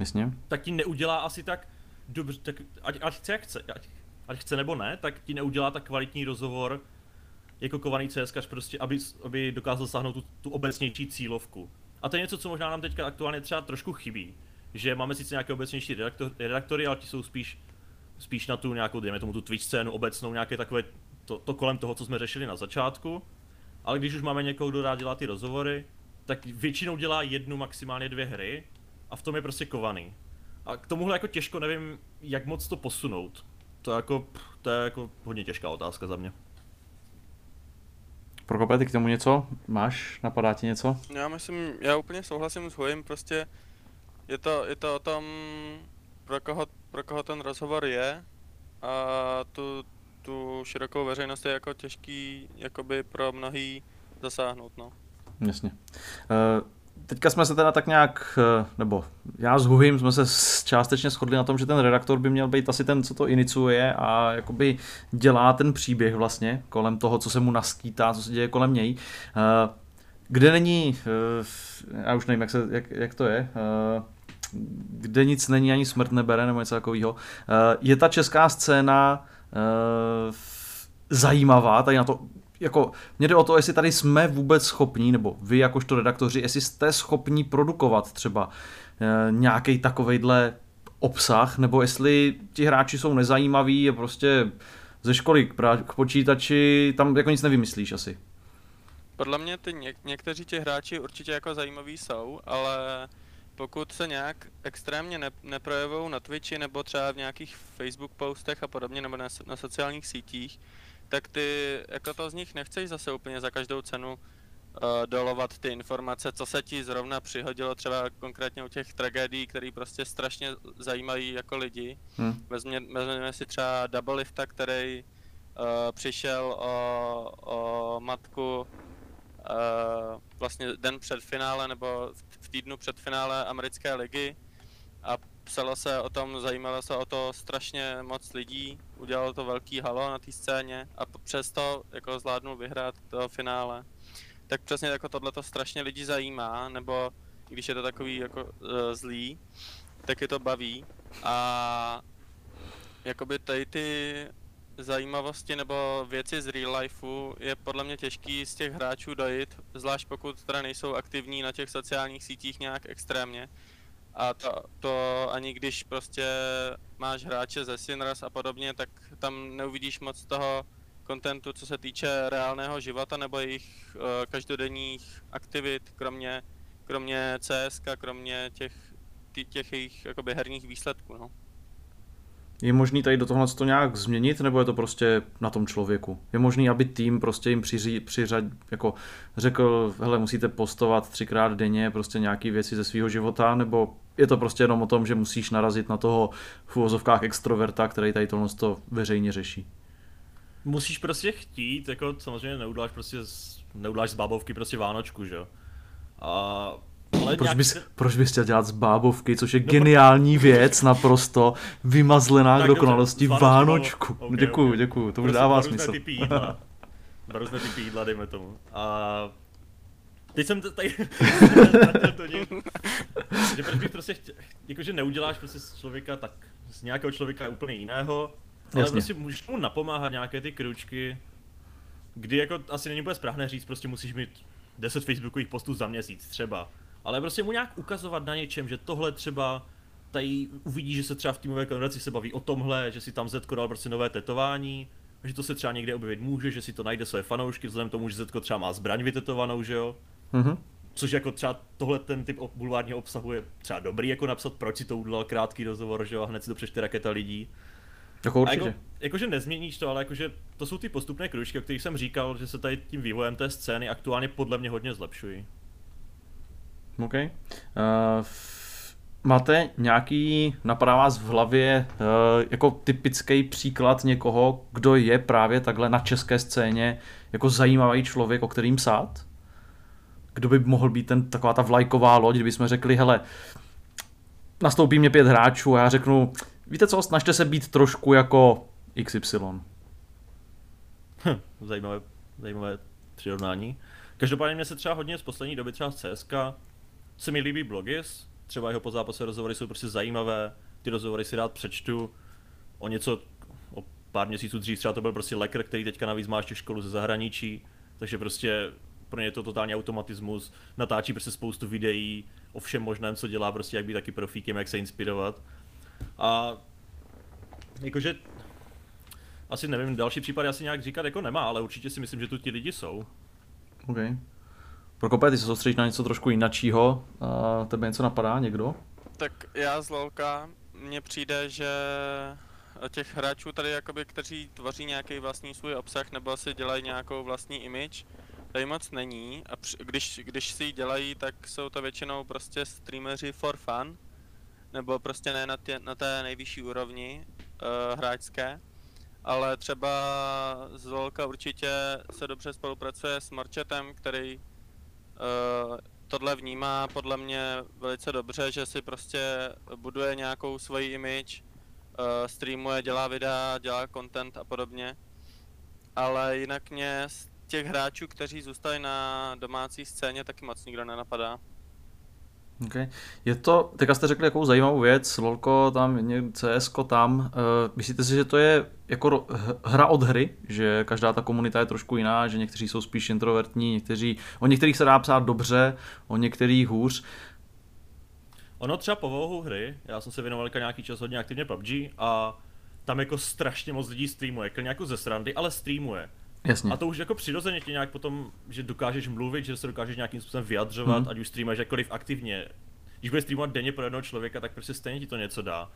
Jasně. tak ti neudělá asi tak dobře, tak ať, ať chce, jak chce, ať, ať chce nebo ne, tak ti neudělá tak kvalitní rozhovor jako kovaný CSkař prostě, aby, aby dokázal sáhnout tu, tu obecnější cílovku. A to je něco, co možná nám teďka aktuálně třeba trošku chybí že máme sice nějaké obecnější redaktor, redaktory, ale ti jsou spíš, spíš na tu nějakou, dejme tomu tu Twitch scénu obecnou, nějaké takové to, to kolem toho, co jsme řešili na začátku. Ale když už máme někoho, kdo rád dělá ty rozhovory, tak většinou dělá jednu, maximálně dvě hry a v tom je prostě kovaný. A k tomuhle jako těžko nevím, jak moc to posunout. To je jako, to je jako hodně těžká otázka za mě. Prokope, ty k tomu něco? Máš? Napadá ti něco? Já myslím, já úplně souhlasím s Hojím, prostě je to, je to o tom, pro koho, pro koho ten rozhovor je a tu, tu širokou veřejnost je jako těžký jakoby pro mnohý zasáhnout, no. Jasně. Uh, teďka jsme se teda tak nějak, eh, nebo já s Huhým jsme se částečně shodli na tom, že ten redaktor by měl být asi ten, co to iniciuje a jakoby dělá ten příběh vlastně kolem toho, co se mu naskýtá, co se děje kolem něj. Uh, kde není, já už nevím, jak, se, jak, jak to je, kde nic není, ani smrt nebere, nebo něco takového. Eh, je ta česká scéna eh, zajímavá, tady na to jako, mě jde o to, jestli tady jsme vůbec schopní, nebo vy jakožto redaktoři, jestli jste schopní produkovat třeba eh, nějaký takovejhle obsah, nebo jestli ti hráči jsou nezajímaví a prostě ze školy k počítači tam jako nic nevymyslíš asi. Podle mě ty něk- někteří ti hráči určitě jako zajímaví jsou, ale pokud se nějak extrémně ne- neprojevují na Twitchi nebo třeba v nějakých Facebook postech a podobně nebo na, na sociálních sítích, tak ty jako to z nich nechceš zase úplně za každou cenu uh, dolovat ty informace, co se ti zrovna přihodilo třeba konkrétně u těch tragédií, které prostě strašně zajímají jako lidi. Hmm. Vezmě, vezměme si třeba Double Lifta, který uh, přišel o, o matku uh, vlastně den před finále nebo v týdnu před finále americké ligy a psalo se o tom, zajímalo se o to strašně moc lidí, udělalo to velký halo na té scéně a přesto jako zvládnul vyhrát to finále. Tak přesně jako tohle to strašně lidi zajímá, nebo když je to takový jako uh, zlý, tak je to baví a jakoby tady ty zajímavosti nebo věci z real lifeu je podle mě těžký z těch hráčů dojít, zvlášť pokud teda nejsou aktivní na těch sociálních sítích nějak extrémně. A to, to ani když prostě máš hráče ze Sinners a podobně, tak tam neuvidíš moc toho kontentu, co se týče reálného života nebo jejich uh, každodenních aktivit, kromě, kromě CS, kromě těch, těch jejich jakoby herních výsledků. No. Je možný tady do tohle to nějak změnit, nebo je to prostě na tom člověku? Je možný, aby tým prostě jim přiří, přiřad, jako řekl, hele, musíte postovat třikrát denně prostě nějaké věci ze svého života, nebo je to prostě jenom o tom, že musíš narazit na toho v uvozovkách extroverta, který tady tohle to veřejně řeší? Musíš prostě chtít, jako samozřejmě neuděláš prostě, z, neuděláš z bábovky prostě Vánočku, že jo? A ale proč, nějak... bys, proč bys chtěl dělat z bábovky, což je no, geniální věc, naprosto vymazlená k dokonalosti Vánočku. Okay, děkuju, okay. děkuju, to už dává smysl. Různé typy jídla, dejme tomu. A Teď jsem tady to že proč bych prostě chtěl, jakože neuděláš prostě z člověka tak, z nějakého člověka úplně jiného, ale Jasně. prostě můžeš mu napomáhat nějaké ty kručky, kdy jako asi není úplně správné říct, prostě musíš mít 10 facebookových postů za měsíc třeba ale prostě mu nějak ukazovat na něčem, že tohle třeba tady uvidí, že se třeba v týmové konverzaci se baví o tomhle, že si tam Zetko dal prostě nové tetování, že to se třeba někde objevit může, že si to najde své fanoušky, vzhledem tomu, že Zetko třeba má zbraň vytetovanou, že jo. Mm-hmm. Což jako třeba tohle ten typ bulvárního obsahu je třeba dobrý jako napsat, proč si to udělal krátký rozhovor, že jo, a hned si to přečte raketa lidí. Jako určitě. A jako, jakože nezměníš to, ale jakože to jsou ty postupné kručky, o kterých jsem říkal, že se tady tím vývojem té scény aktuálně podle mě hodně zlepšují. OK. Uh, máte nějaký, napadá vás v hlavě uh, jako typický příklad někoho, kdo je právě takhle na české scéně jako zajímavý člověk, o kterým psát? Kdo by mohl být ten, taková ta vlajková loď, kdyby jsme řekli, hele, nastoupí mě pět hráčů a já řeknu, víte co, snažte se být trošku jako XY. Hm, zajímavé, zajímavé přirovnání. Každopádně mě se třeba hodně z poslední doby třeba z CSK se mi líbí Blogis, třeba jeho pozápase rozhovory jsou prostě zajímavé, ty rozhovory si rád přečtu, o něco, o pár měsíců dřív třeba to byl prostě lekr, který teďka navíc má ještě školu ze zahraničí, takže prostě pro ně je to totální automatismus, natáčí prostě spoustu videí o všem možném, co dělá, prostě jak být taky profíkem, jak se inspirovat. A jakože asi nevím, další případy asi nějak říkat jako nemá, ale určitě si myslím, že tu ti lidi jsou. Okay. Prokope, ty se soustředíš na něco trošku jináčího. A tebe něco napadá někdo? Tak já z LOLka, mně přijde, že těch hráčů tady, jakoby, kteří tvoří nějaký vlastní svůj obsah nebo si dělají nějakou vlastní image, tady moc není a při, když, když si ji dělají, tak jsou to většinou prostě streameři for fun, nebo prostě ne na, tě, na té nejvyšší úrovni uh, hráčské, ale třeba z Lolka určitě se dobře spolupracuje s Marchetem, který uh, tohle vnímá podle mě velice dobře, že si prostě buduje nějakou svoji image, uh, streamuje, dělá videa, dělá content a podobně. Ale jinak mě těch hráčů, kteří zůstali na domácí scéně, taky moc nikdo nenapadá. Okay. Je to, teďka jste řekli jakou zajímavou věc, LOLko tam, CS tam, uh, myslíte si, že to je jako hra od hry, že každá ta komunita je trošku jiná, že někteří jsou spíš introvertní, někteří, o některých se dá psát dobře, o některých hůř. Ono třeba povahu hry, já jsem se věnoval nějaký čas hodně aktivně PUBG a tam jako strašně moc lidí streamuje, jako nějakou ze srandy, ale streamuje. Jasně. A to už jako přirozeně tě nějak potom, že dokážeš mluvit, že se dokážeš nějakým způsobem vyjadřovat, Mhm. ať už streamuješ jakkoliv aktivně. Když budeš streamovat denně pro jednoho člověka, tak prostě stejně ti to něco dá.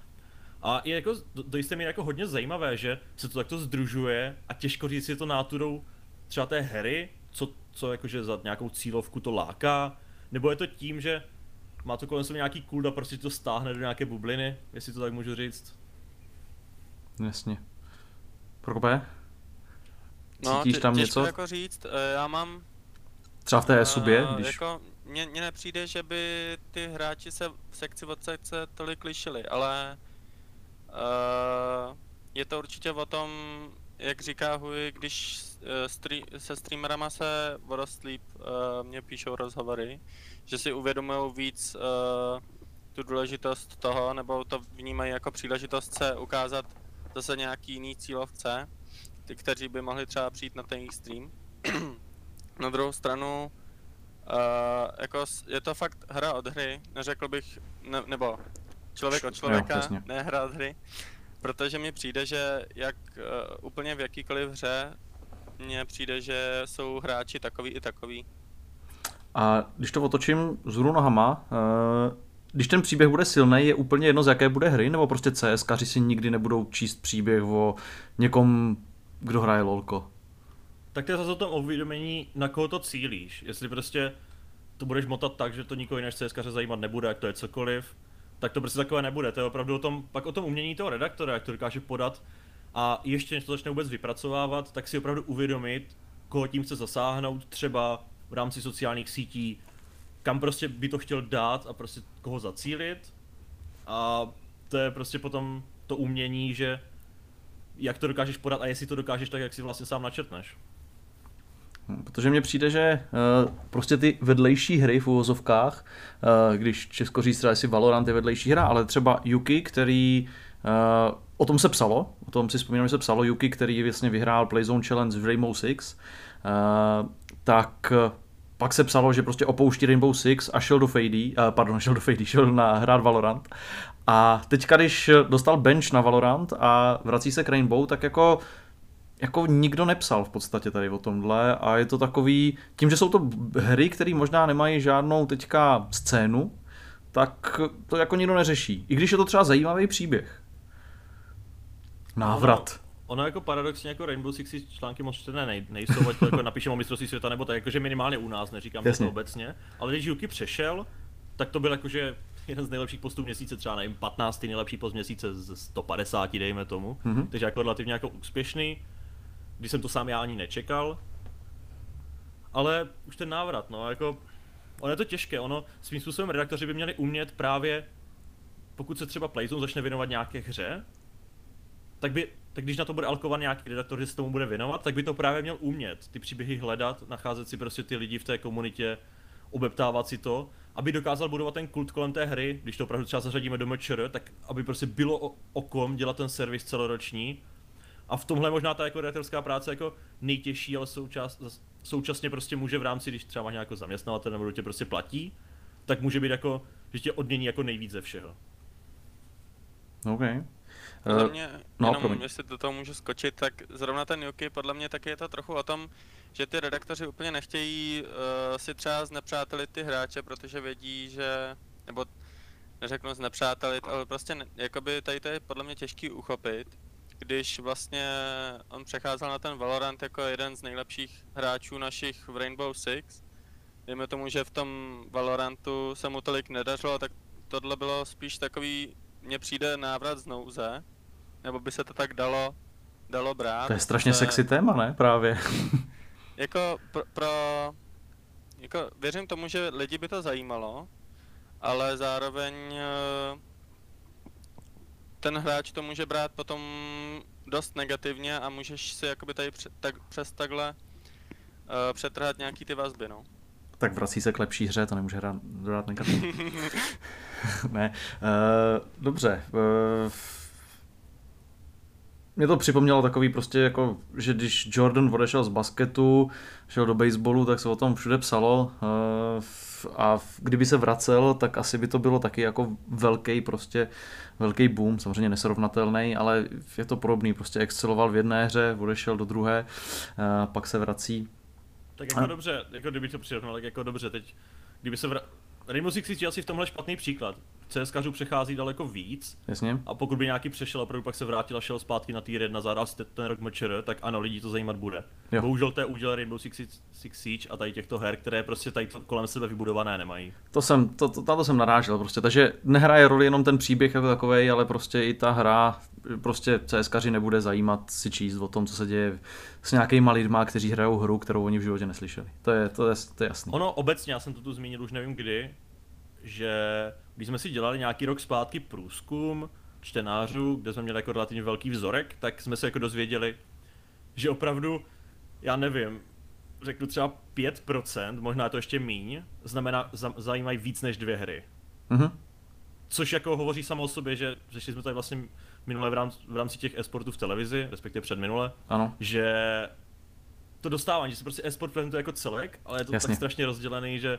A je jako, do, do jisté míry jako hodně zajímavé, že se to takto združuje a těžko říct, je to náturou třeba té hry, co, co jakože za nějakou cílovku to láká, nebo je to tím, že má to kolem sebe nějaký kult a prostě ti to stáhne do nějaké bubliny, jestli to tak můžu říct. Jasně. Prokope? No, Cítíš tam těžko něco? jako říct, eh, já mám Třeba v té subě, Eh, když... Jako, mně, mně nepřijde, že by ty hráči se v sekci od sekce tolik lišili, ale uh, je to určitě o tom, jak říká Hui, když stream, se streamerama se Vodosleep uh, mě píšou rozhovory, že si uvědomují víc uh, tu důležitost toho, nebo to vnímají jako příležitost se ukázat zase nějaký jiný cílovce, ty, kteří by mohli třeba přijít na ten jejich stream. Na druhou stranu, uh, jako je to fakt hra od hry, neřekl bych, ne, nebo člověk od člověka, jasně. ne hra od hry, protože mi přijde, že jak uh, úplně v jakýkoliv hře, mně přijde, že jsou hráči takový i takový. A když to otočím z nohama, eh, když ten příběh bude silný, je úplně jedno, z jaké bude hry, nebo prostě CSkaři si nikdy nebudou číst příběh o někom, kdo hraje lolko. Tak to je zase o tom uvědomění, na koho to cílíš. Jestli prostě to budeš motat tak, že to nikoho jiného CSkaře zajímat nebude, jak to je cokoliv, tak to prostě takové nebude. To je opravdu o tom, pak o tom umění toho redaktora, jak to dokáže podat. A ještě než to začne vůbec vypracovávat, tak si opravdu uvědomit, koho tím chce zasáhnout, třeba v rámci sociálních sítí, kam prostě by to chtěl dát a prostě koho zacílit. A to je prostě potom to umění, že jak to dokážeš podat a jestli to dokážeš tak, jak si vlastně sám načrtneš. Protože mně přijde, že eh, prostě ty vedlejší hry v uvozovkách, eh, když Česko říct třeba, jestli Valorant je vedlejší hra, ale třeba Yuki, který eh, o tom se psalo, o tom si vzpomínám, že se psalo, Yuki, který vlastně vyhrál Playzone Challenge v Rainbow Six, tak pak se psalo, že prostě opouští Rainbow Six a šel do Fady, uh, pardon, šel do Fady, šel na hrát Valorant. A teďka, když dostal bench na Valorant a vrací se k Rainbow, tak jako jako nikdo nepsal v podstatě tady o tomhle a je to takový, tím, že jsou to hry, které možná nemají žádnou teďka scénu, tak to jako nikdo neřeší. I když je to třeba zajímavý příběh. Návrat. Ono, jako paradoxně jako Rainbow Six si články moc čtené nej, nejsou, ať to jako napíšeme o mistrovství světa nebo tak, jakože minimálně u nás, neříkám Jasně. to obecně, ale když Yuki přešel, tak to byl jakože jeden z nejlepších postů měsíce, třeba nevím, 15. nejlepší post měsíce z 150, dejme tomu, Mhm. takže jako relativně jako úspěšný, když jsem to sám já ani nečekal, ale už ten návrat, no, jako, ono je to těžké, ono svým způsobem redaktoři by měli umět právě, pokud se třeba Playzone začne věnovat nějaké hře, tak by, tak když na to bude alkovat nějaký redaktor, že se tomu bude věnovat, tak by to právě měl umět, ty příběhy hledat, nacházet si prostě ty lidi v té komunitě, obeptávat si to, aby dokázal budovat ten kult kolem té hry, když to opravdu třeba zařadíme do MČR, tak aby prostě bylo o, o kom dělat ten servis celoroční. A v tomhle možná ta jako redaktelská práce jako nejtěžší, ale součas, současně prostě může v rámci, když třeba máš nějakého zaměstnavatele nebo tě prostě platí, tak může být jako, že tě odmění jako nejvíc ze všeho. OK. Podle Eh, mě, no, jenom promiň. jestli do toho můžu skočit, tak zrovna ten Yuki, podle mě taky je to trochu o tom, že ty redaktoři úplně nechtějí uh, si třeba znepřátelit ty hráče, protože vědí, že, nebo neřeknu znepřátelit, ale prostě ne, jakoby tady to je podle mě těžký uchopit, když vlastně on přecházel na ten Valorant jako jeden z nejlepších hráčů našich v Rainbow Six. Dejme tomu, že v tom Valorantu se mu tolik nedařilo, tak tohle bylo spíš takový, mně přijde návrat z nouze, nebo by se to tak dalo, dalo brát. To je strašně že- sexy téma, ne? Právě. Jako pro, pro, jako věřím tomu, že lidi by to zajímalo, ale zároveň eh, ten hráč to může brát potom dost negativně a můžeš si jakoby tady pře, tak, přes takhle uh, přetrhat nějaký ty vazby, no. Tak vrací se k lepší hře, to nemůže hrát, dát negativně. ne. Uh, dobře. Uh, mě to připomnělo takový prostě jako, že když Jordan odešel z basketu, šel do baseballu, tak se o tom všude psalo. Uh, a kdyby se vracel, tak asi by to bylo taky jako velký prostě velký boom, samozřejmě nesrovnatelný, ale je to podobný, prostě exceloval v jedné hře, odešel do druhé, pak se vrací. Tak jako a... dobře, jako kdyby to přirovnal, tak jako dobře, teď, kdyby se vra... Rainbow Six Siege je asi v tomhle špatný příklad. CSkařů přechází daleko víc. Jasně. A pokud by nějaký přešel a opravdu pak se vrátil a šel zpátky na tier 1 za ten rok mčr, tak ano, lidi to zajímat bude. Jo. Bohužel to je úděl Rainbow Six, Six Siege a tady těchto her, které prostě tady kolem sebe vybudované nemají. To jsem, to, to, to jsem narážel prostě, takže nehraje roli jenom ten příběh jako takový, ale prostě i ta hra, prostě CSkaři nebude zajímat si číst o tom, co se děje s nějakýma lidma, kteří hrajou hru, kterou oni v životě neslyšeli. To je, to je, to je jasné. Ono obecně, já jsem to tu zmínil už nevím kdy, že když jsme si dělali nějaký rok zpátky průzkum čtenářů, kde jsme měli jako relativně velký vzorek, tak jsme se jako dozvěděli, že opravdu, já nevím, řeknu třeba 5%, možná to ještě míň, znamená, zajímají víc než dvě hry. Mm-hmm. Což jako hovoří samo o sobě, že řešili jsme tady vlastně minule v rámci, v rámci těch e-sportů v televizi, respektive před minule, ano. že to dostávání, že se prostě e-sport prezentuje jako celek, ale je to Jasně. tak strašně rozdělený, že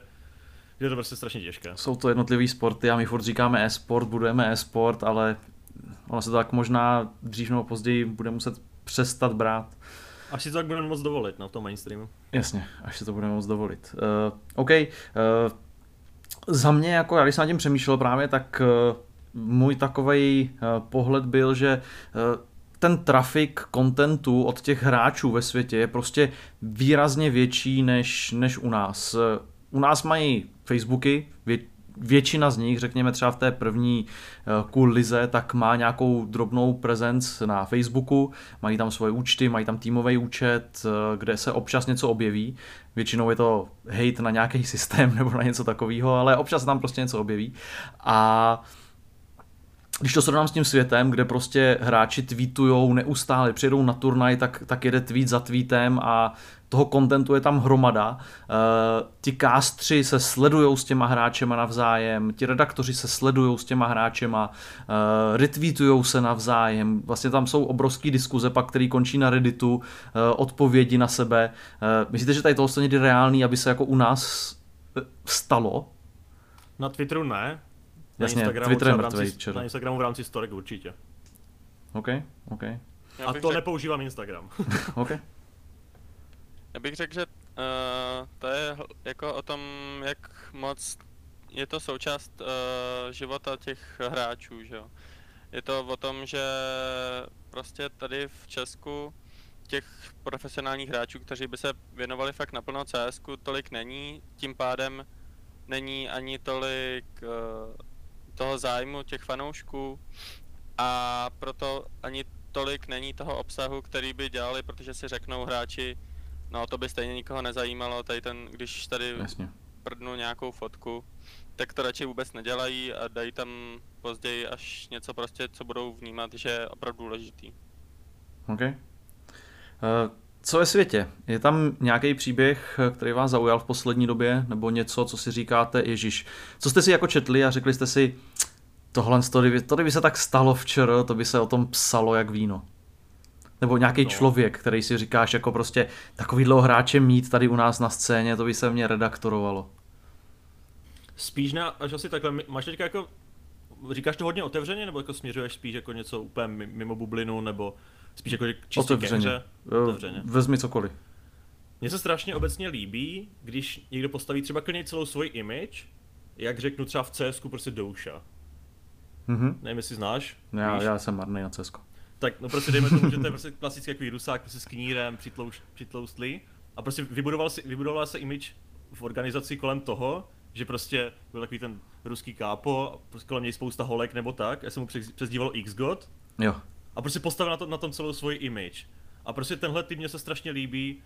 je to prostě strašně těžké. Jsou to jednotlivý sporty a my furt říkáme e-sport, budujeme e-sport, ale ono se to tak možná dřív nebo později bude muset přestat brát. Až si to tak budeme moc dovolit na tom mainstreamu. Jasně, až si to budeme moc dovolit. Uh, OK, uh, za mě, jako já když jsem na tím přemýšlel právě, tak uh, můj takový uh, pohled byl, že uh, ten trafik kontentu od těch hráčů ve světě je prostě výrazně větší než, než u nás. U nás mají Facebooky, vě, většina z nich, řekněme třeba v té první uh, cool lize, tak má nějakou drobnou prezenc na Facebooku, mají tam svoje účty, mají tam týmový účet, uh, kde se občas něco objeví. Většinou je to hate na nějaký systém nebo na něco takového, ale občas tam prostě něco objeví. A když to srovnám s tím světem, kde prostě hráči tweetujou neustále, přijedou na turnaj, tak, tak jede tweet za tweetem a toho kontentu je tam hromada. Uh, ti kástři se sledují s těma hráčema navzájem, ti redaktoři se sledují s těma hráčema, uh, retweetují se navzájem. Vlastně tam jsou obrovské diskuze, pak který končí na Redditu, uh, odpovědi na sebe. Uh, myslíte, že tady to je někdy reálný, aby se jako u nás stalo? Na Twitteru ne. Na Jasně, Instagramu Twitter je mrtvej, Na Instagramu v rámci storek určitě. OK, OK. A to řek... nepoužívám Instagram. OK. Já bych řekl, že uh, to je jako o tom, jak moc je to součást uh, života těch hráčů, že jo. Je to o tom, že prostě tady v Česku těch profesionálních hráčů, kteří by se věnovali fakt naplno CS, tolik není, tím pádem není ani tolik uh, toho zájmu těch fanoušků a proto ani tolik není toho obsahu, který by dělali, protože si řeknou hráči, No to by stejně nikoho nezajímalo, tady ten, když tady Jasně. prdnu nějakou fotku, tak to radši vůbec nedělají a dají tam později až něco prostě, co budou vnímat, že je opravdu důležitý. OK. Uh, co ve světě? Je tam nějaký příběh, který vás zaujal v poslední době, nebo něco, co si říkáte, Ježíš, co jste si jako četli a řekli jste si, tohle, to kdyby, to kdyby se tak stalo včera, to by se o tom psalo jak víno. Nebo nějaký no. člověk, který si říkáš jako prostě takovýhle hráče mít tady u nás na scéně, to by se mě redaktorovalo. Spíš na, až asi takhle, máš teďka jako, říkáš to hodně otevřeně, nebo jako směřuješ spíš jako něco úplně mimo bublinu, nebo spíš jako čistě otevřeně. Kehře? otevřeně. Vezmi cokoliv. Mně se strašně obecně líbí, když někdo postaví třeba klidně celou svoji image, jak řeknu třeba v CS prostě douša. Mm-hmm. Nevím, jestli znáš. Já, já jsem marný na CS. Tak no prostě dejme tomu, že to je prostě klasický jako rusák, prostě s knírem, přitlouš, přitloustlý. A prostě vybudoval, si, vybudoval se image v organizaci kolem toho, že prostě byl takový ten ruský kápo, prostě kolem něj spousta holek nebo tak, já jsem mu přezdíval X-God. Jo. A prostě postavil na, to, na tom celou svoji image. A prostě tenhle typ mě se strašně líbí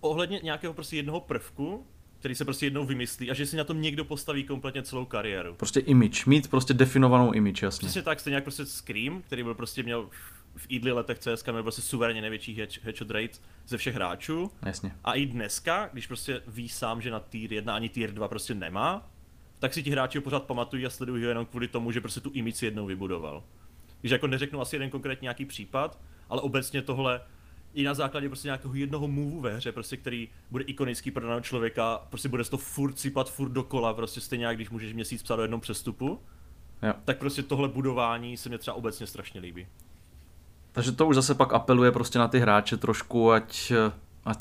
ohledně nějakého prostě jednoho prvku, který se prostě jednou vymyslí a že si na tom někdo postaví kompletně celou kariéru. Prostě image, mít prostě definovanou image, jasně. Přesně tak, stejně jak prostě Scream, který byl prostě měl v idli letech CSK měl prostě suverénně největší headshot rate ze všech hráčů. Jasně. A i dneska, když prostě ví sám, že na tier 1 ani tier 2 prostě nemá, tak si ti hráči ho pořád pamatují a sledují ho jenom kvůli tomu, že prostě tu image jednou vybudoval. Když jako neřeknu asi jeden konkrétní nějaký případ, ale obecně tohle i na základě prostě nějakého jednoho movu ve hře, prostě, který bude ikonický pro daného člověka, prostě bude to furt sypat furt dokola, prostě stejně jak když můžeš měsíc psát o jednom přestupu, Jo. tak prostě tohle budování se mě třeba obecně strašně líbí. Takže to už zase pak apeluje prostě na ty hráče trošku, ať, ať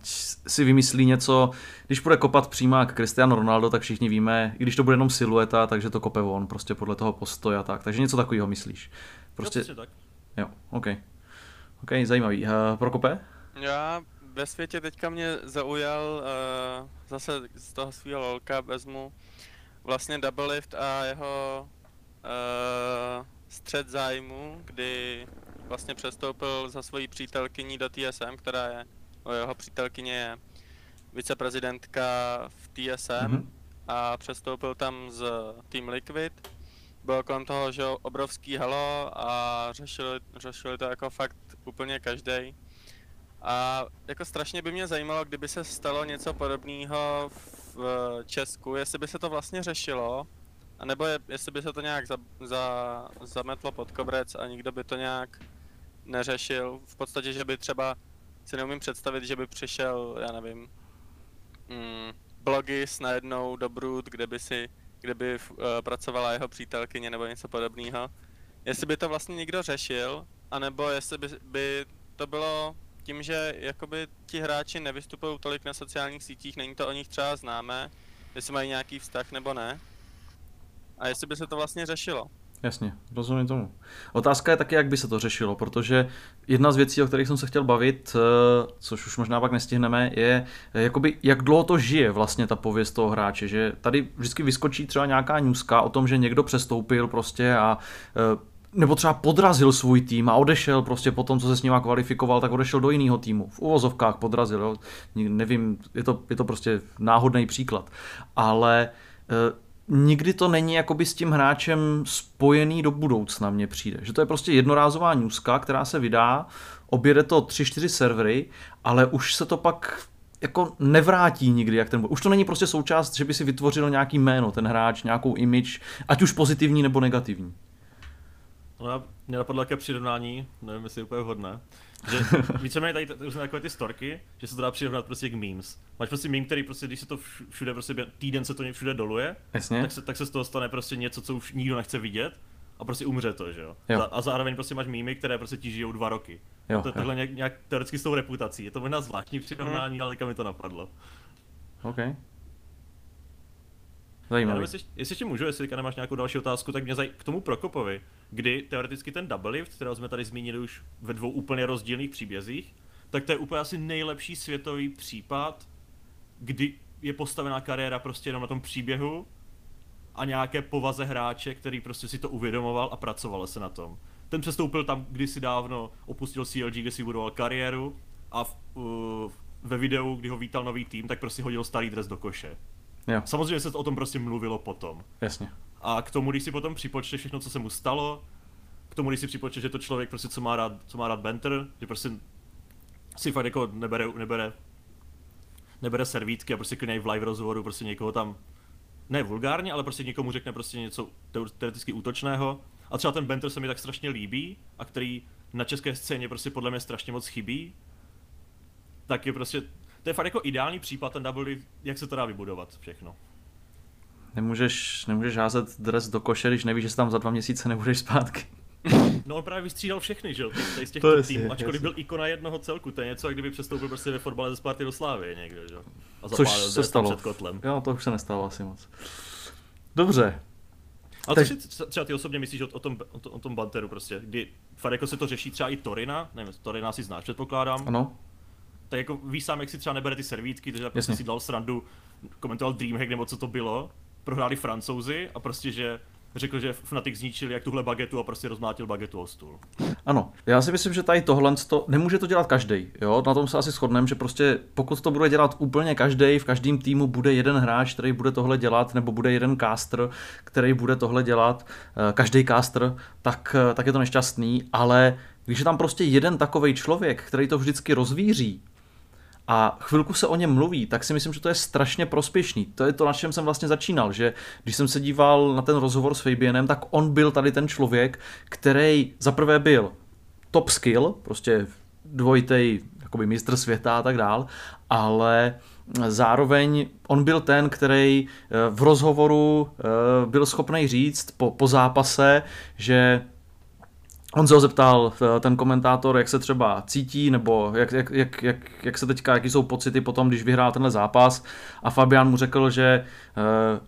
si vymyslí něco. Když bude kopat přímák Cristiano Ronaldo, tak všichni víme, i když to bude jenom silueta, takže to kope on, prostě podle toho postoje a tak. Takže něco takového myslíš. Prostě... Prostě, tak. jo, OK. OK, zajímavý. Uh, Prokope? Já ve světě teďka mě zaujal uh, zase z toho svého lolka vezmu vlastně Double Lift a jeho uh, střed zájmu, kdy vlastně přestoupil za svojí přítelkyní do TSM, která je, o jeho přítelkyně je viceprezidentka v TSM Mhm. a přestoupil tam z Team Liquid. Bylo kolem toho, že obrovský halo a řešili, řešili to jako fakt úplně každý. A jako strašně by mě zajímalo, kdyby se stalo něco podobného v Česku, jestli by se to vlastně řešilo, anebo je, jestli by se to nějak za, za, zametlo pod koberec a nikdo by to nějak neřešil. V podstatě, že by třeba si neumím představit, že by přišel, já nevím, mm, blogis najednou do Brood, kde by si, kde by uh, pracovala jeho přítelkyně nebo něco podobného. Jestli by to vlastně někdo řešil, anebo jestli by, by to bylo tím, že jakoby ti hráči nevystupují tolik na sociálních sítích, není to o nich třeba známé, jestli mají nějaký vztah nebo ne. A jestli by se to vlastně řešilo. Jasně, rozumím tomu. Otázka je taky, jak by se to řešilo, protože jedna z věcí, o kterých jsem se chtěl bavit, eh, což už možná pak nestihneme, je, eh, jakoby, jak dlouho to žije vlastně ta pověst toho hráče, že tady vždycky vyskočí třeba nějaká newska o tom, že někdo přestoupil prostě a eh, nebo třeba podrazil svůj tým a odešel prostě po tom, co se s ním kvalifikoval, tak odešel do jiného týmu. V uvozovkách podrazil, jo. nevím, je to, je to prostě náhodný příklad. Ale nikdy to není jakoby s tím hráčem spojený do budoucna, mně přijde. Že to je prostě jednorázová newska, která se vydá, objede to 3-4 servery, ale už se to pak jako nevrátí nikdy, jak ten Už to není prostě součást, že by si vytvořilo nějaký jméno, ten hráč, nějakou image, ať už pozitivní nebo negativní. No já, mě napadlo jaké přirovnání, nevím, jestli je úplně vhodné, že víceméně tady různé takové ty storky, že se to dá přirovnat prostě k memes. Máš prostě meme, který prostě, když se to všude prostě týden se to všude doluje, Jasně. Tak, se, tak se z toho stane prostě něco, co už nikdo nechce vidět a prostě umře to, že jo. jo. A zároveň prostě máš mýmy, které prostě ti žijou dva roky. Jo, to je takhle nějak, nějak teoreticky s tou reputací. Je to možná zvláštní přirovnání, hmm. ale mi to napadlo. OK. Zajímavé. Jestli, jestli ještě můžu, jestli nemáš nějakou další otázku, tak mě zaj... k tomu Prokopovi, kdy teoreticky ten double lift, kterého jsme tady zmínili už ve dvou úplně rozdílných příbězích, tak to je úplně asi nejlepší světový případ, kdy je postavená kariéra prostě jenom na tom příběhu a nějaké povaze hráče, který prostě si to uvědomoval a pracoval se na tom. Ten přestoupil tam kdysi dávno, opustil CLG, kde si budoval kariéru a v, uh, ve videu, kdy ho vítal nový tým, tak prostě hodil starý dres do koše. Jo. Samozřejmě se o tom prostě mluvilo potom. Jasně. A k tomu, když si potom připočteš všechno, co se mu stalo, k tomu, když si připočteš, že to člověk prostě, co má rád, co má rád banter, že prostě si fakt jako nebere, nebere, nebere servítky a prostě klidně v live rozhovoru prostě někoho tam, ne vulgárně, ale prostě někomu řekne prostě něco teoreticky útočného. A třeba ten banter se mi tak strašně líbí a který na české scéně prostě podle mě strašně moc chybí, tak je prostě to je fakt jako ideální případ ten double, jak se to dá vybudovat všechno. Nemůžeš, nemůžeš házet dres do koše, když nevíš, že se tam za dva měsíce nebudeš zpátky. No on právě vystřídal všechny, že jo, z těch to týmů, ačkoliv byl ikona jednoho celku, to je něco, jak kdyby přestoupil prostě ve fotbale ze Sparty do Slávy někdo, že jo. A Což se stalo. Před kotlem. Jo, to už se nestalo asi moc. Dobře. Ale Teď... co si třeba ty osobně myslíš o, o, tom, o, tom, o tom banteru prostě, kdy fakt jako se to řeší třeba i Torina, nevím, Torina si znáš, předpokládám. Ano tak jako víš sám, jak si třeba nebere ty servítky, takže prostě si dal srandu, komentoval Dreamhack nebo co to bylo, prohráli francouzi a prostě, že řekl, že Fnatic zničil jak tuhle bagetu a prostě rozmlátil bagetu o stůl. Ano, já si myslím, že tady tohle to, nemůže to dělat každý. Jo? Na tom se asi shodneme, že prostě pokud to bude dělat úplně každý, v každém týmu bude jeden hráč, který bude tohle dělat, nebo bude jeden caster, který bude tohle dělat, každý caster, tak, tak je to nešťastný, ale když je tam prostě jeden takový člověk, který to vždycky rozvíří, a chvilku se o něm mluví, tak si myslím, že to je strašně prospěšný. To je to, na čem jsem vlastně začínal, že když jsem se díval na ten rozhovor s Fabienem, tak on byl tady ten člověk, který zaprvé byl top skill, prostě dvojitej jakoby mistr světa a tak dál, ale zároveň on byl ten, který eh, v rozhovoru eh, byl schopný říct po, po zápase, že On se ho zeptal, eh, ten komentátor, jak se třeba cítí, nebo jak, jak, jak, jak, jak se teďka, jaký jsou pocity potom, když vyhrál tenhle zápas. A Fabian mu řekl, že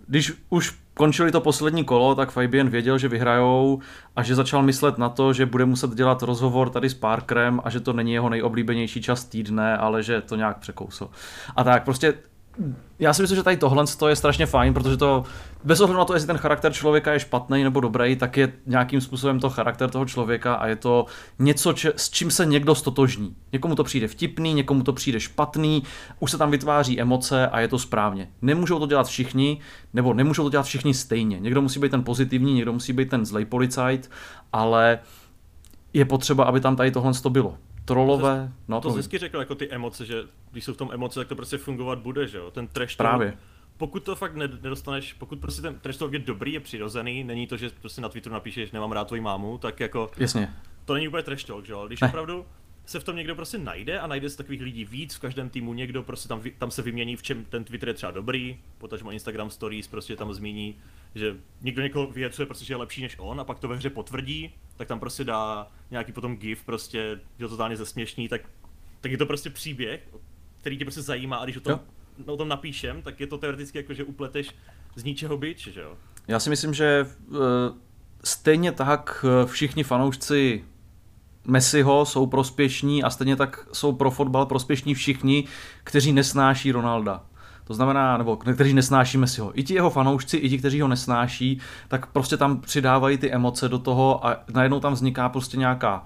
když už končili to poslední kolo, tak Fabian věděl, že vyhrajou a že začal myslet na to, že bude muset dělat rozhovor tady s Parkerem a že to není jeho nejoblíbenější čas týdne, ale že to nějak překousl. A tak prostě já si myslím, že tady tohle je strašně fajn, protože to bez ohledu na to, jestli ten charakter člověka je špatný nebo dobrý, tak je nějakým způsobem to charakter toho člověka a je to něco, če, s čím se někdo stotožní. Někomu to přijde vtipný, někomu to přijde špatný, už se tam vytváří emoce a je to správně. Nemůžou to dělat všichni, nebo nemůžou to dělat všichni stejně. Někdo musí být ten pozitivní, někdo musí být ten zlej policajt, ale je potřeba, aby tam tady tohle to bylo trolové. No, to hezky řekl, jako ty emoce, že když jsou v tom emoce, tak to prostě fungovat bude, že jo? Ten trash Právě. To, pokud to fakt nedostaneš, pokud prostě ten trash talk je dobrý, je přirozený, není to, že prostě na Twitteru napíšeš, nemám rád tvoji mámu, tak jako... Jasně. To není úplně trash talk, že jo? Když ne. opravdu se v tom někdo prostě najde a najde se takových lidí víc v každém týmu, někdo prostě tam, tam se vymění, v čem ten Twitter je třeba dobrý, potažmo Instagram Stories prostě tam zmíní, že někdo někoho vyjecuje, protože je lepší než on a pak to ve hře potvrdí, tak tam prostě dá nějaký potom gif prostě, že to totálně zesměšní, tak, tak je to prostě příběh, který tě prostě zajímá a když o tom, no, o tom napíšem, tak je to teoreticky jako, že upleteš z ničeho byč, že jo? Já si myslím, že uh, stejně tak eh, všichni fanoušci Messiho jsou prospěšní a stejně tak jsou pro fotbal prospěšní všichni, kteří nesnáší Ronalda. To znamená, nebo kteří nesnáší Messiho. I ti jeho fanoušci, i ti, kteří ho nesnáší, tak prostě tam přidávají ty emoce do toho a najednou tam vzniká prostě nějaká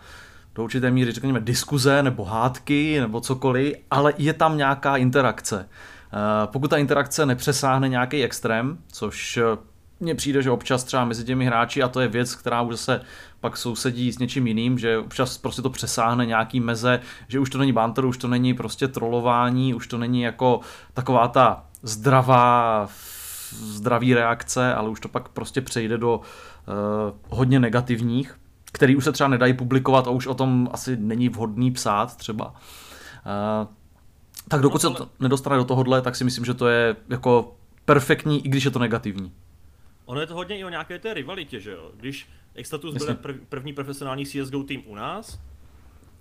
do určité míry, řekněme, diskuze nebo hádky nebo cokoliv, ale je tam nějaká interakce. Eh, pokud ta interakce nepřesáhne nějaký extrém, což eh, mně přijde, že občas třeba mezi těmi hráči, a to je věc, která už se pak sousedí s něčím jiným, že občas prostě to přesáhne nějaký meze, že už to není banter, už to není prostě trolování, už to není jako taková ta zdravá zdravý reakce, ale už to pak prostě přejde do uh, hodně negativních, který už se třeba nedají publikovat a už o tom asi není vhodný psát třeba. Uh, tak dokud no, ale... se to nedostane do tohohle, tak si myslím, že to je jako perfektní, i když je to negativní. Ono je to hodně i o nějaké té rivalitě, že jo? Když Extatus byl prv, první profesionální CSGO tým u nás,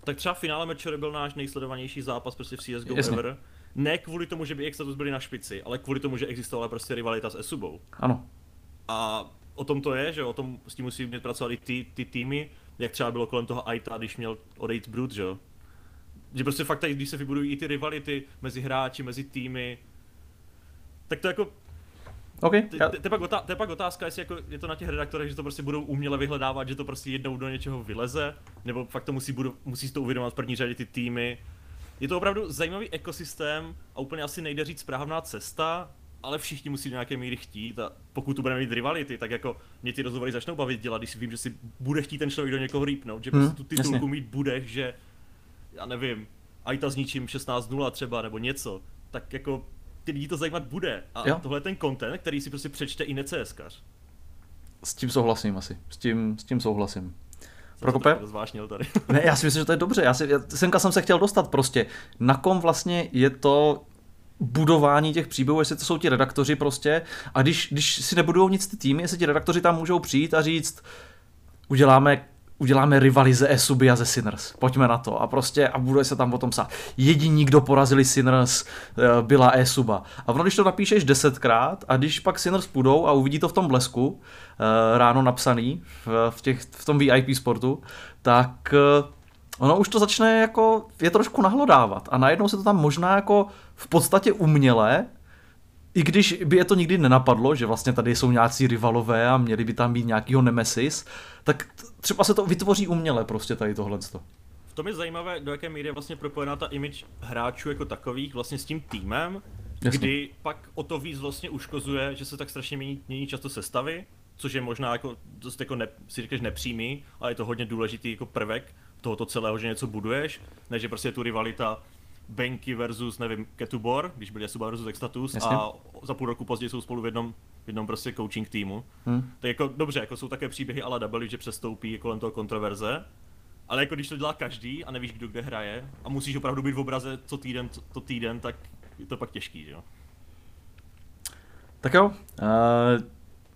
tak třeba v finále Matchery byl náš nejsledovanější zápas prostě v CSGO Jasně. ever. Ne kvůli tomu, že by Extatus byli na špici, ale kvůli tomu, že existovala prostě rivalita s Esubou. Ano. A o tom to je, že o tom s tím musí mít pracovat i ty, ty týmy, jak třeba bylo kolem toho Aita, když měl odejít Brut, že jo. Že prostě fakt tady, když se vybudují i ty rivality mezi hráči, mezi týmy, tak to jako Okay, to, to, je pak to je pak otázka, jestli jako je to na těch redaktorech, že to prostě budou uměle vyhledávat, že to prostě jednou do něčeho vyleze, nebo fakt to musí, budu, musí si to uvědomovat v první řadě ty týmy. Je to opravdu zajímavý ekosystém a úplně asi nejde říct správná cesta, ale všichni musí do nějaké míry chtít a pokud tu budeme mít rivality, tak jako mě ty rozhovory začnou bavit dělat, když vím, že si bude chtít ten člověk do někoho rýpnout, že hmm, prostě tu titulku jasně. mít budeš, že já nevím, Aita s ničím 16-0 třeba nebo něco, tak jako ty lidi to zajímat bude. A jo. tohle je ten content, který si prostě přečte i necéskař. S tím souhlasím asi. S tím, s tím souhlasím. Prokope? tady. ne, já si myslím, že to je dobře. Já si, já, semka jsem se chtěl dostat prostě. Na kom vlastně je to budování těch příběhů, jestli to jsou ti redaktoři prostě. A když, když si nebudou nic ty týmy, jestli ti redaktoři tam můžou přijít a říct, uděláme uděláme rivali ze Esuby a ze Sinners. Pojďme na to. A prostě, a bude se tam o tom psát. Jediní, kdo porazili Sinners, eh, byla Esuba. A ono, když to napíšeš desetkrát a když pak Sinners půjdou a uvidí to v tom blesku, eh, ráno napsaný, v, těch, v tom VIP sportu, tak eh, ono už to začne jako, je trošku nahlodávat. A najednou se to tam možná jako v podstatě uměle i když by je to nikdy nenapadlo, že vlastně tady jsou nějací rivalové a měli by tam být nějakýho nemesis, tak třeba se to vytvoří uměle prostě tady tohle. V tom je zajímavé, do jaké míry je vlastně propojená ta image hráčů jako takových vlastně s tím týmem, Jasně. kdy pak o to víc vlastně uškozuje, že se tak strašně mění, mění často sestavy, což je možná jako dost jako ne, si říkáš nepřímý, ale je to hodně důležitý jako prvek tohoto celého, že něco buduješ, než že prostě je tu rivalita Benky versus, nevím, Ketubor, když byli Asuba versus Extatus Jasně. a za půl roku později jsou spolu v jednom, v jednom prostě coaching týmu. Hmm. Tak jako dobře, jako jsou také příběhy ale W, že přestoupí kolem toho kontroverze, ale jako když to dělá každý a nevíš, kdo kde hraje a musíš opravdu být v obraze co týden, co, to týden, tak je to pak těžký, že jo. Tak jo, uh,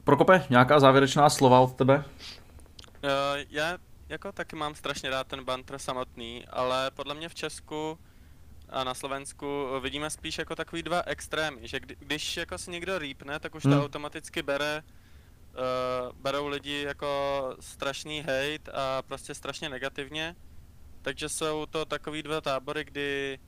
Prokope, nějaká závěrečná slova od tebe? Uh, já jako taky mám strašně rád ten banter samotný, ale podle mě v Česku a na Slovensku vidíme spíš jako takový dva extrémy, že kdy, když jako si někdo rýpne, tak už to Hmm. automaticky bere, uh, berou lidi jako strašný hate a prostě strašně negativně, takže jsou to takový dva tábory, kdy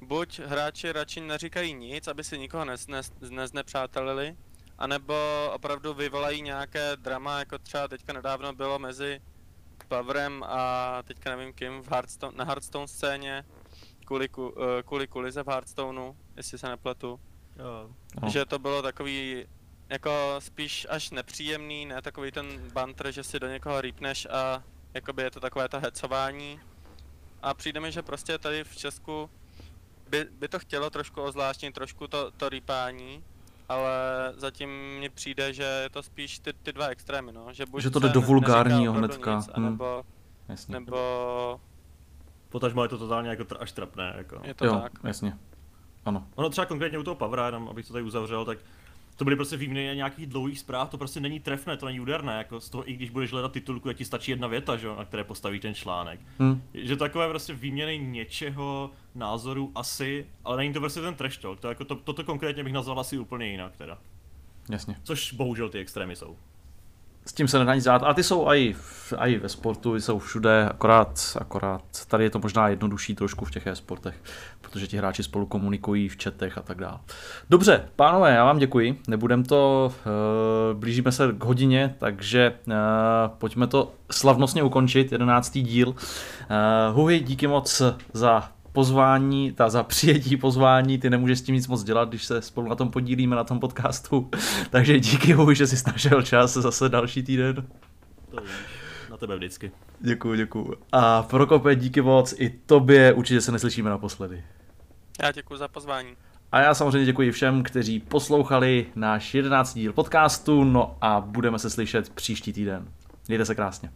buď hráči radši neříkají nic, aby si nikoho nez, nez, neznepřátelili, anebo opravdu vyvolají nějaké drama, jako třeba teďka nedávno bylo mezi Pavrem a teďka nevím kým v Hearthstone, na Hearthstone scéně, kvůli, eh, kvůli kulize v Hearthstoneu, jestli se nepletu. Jo. No. Že to bylo takový jako spíš až nepříjemný, ne takový ten banter, že si do někoho rýpneš a jakoby je to takové to hecování. A přijde mi, že prostě tady v Česku by, by to chtělo trošku ozvláštnit, trošku to, to rýpání, ale zatím mně přijde, že je to spíš ty, ty dva extrémy, no. Že, buď Že to jde do vulgárního hnedka, Nic, hm. anebo, Jasně. nebo Potažmo je to totálně jako tr- až trapné, jako. je to jo, tak. jasně. Ano. Ono třeba konkrétně u toho Pavra, jenom abych to tady uzavřel, tak to byly prostě výměny nějakých dlouhých zpráv, to prostě není trefné, to není úderné, jako z toho, i když budeš hledat titulku, tak ti stačí jedna věta, že jo, na které postaví ten článek. Hm. Že takové prostě výměny něčeho, názoru asi, ale není to prostě ten trash talk, to jako to, toto konkrétně bych nazval asi úplně jinak teda. Jasně. Což bohužel ty extrémy jsou. S tím se nedá nic dělat. A ty jsou i, i ve sportu, jsou všude, akorát, akorát tady je to možná jednodušší trošku v těch e-sportech, protože ti hráči spolu komunikují v chatech a tak dále. Dobře, pánové, já vám děkuji. Nebudem to, uh, blížíme se k hodině, takže uh, pojďme to slavnostně ukončit, jedenáctý díl. Uh, Huhy, díky moc za pozvání, ta za přijetí pozvání, ty nemůžeš s tím nic moc dělat, když se spolu na tom podílíme, na tom podcastu. Takže díky Huhy, že jsi našel čas zase další týden. To na tebe vždycky. Děkuji, děkuji. A Prokope, díky moc i tobě, určitě se neslyšíme naposledy. Já děkuji za pozvání. A já samozřejmě děkuji všem, kteří poslouchali náš 11. díl podcastu, no a budeme se slyšet příští týden. Mějte se krásně.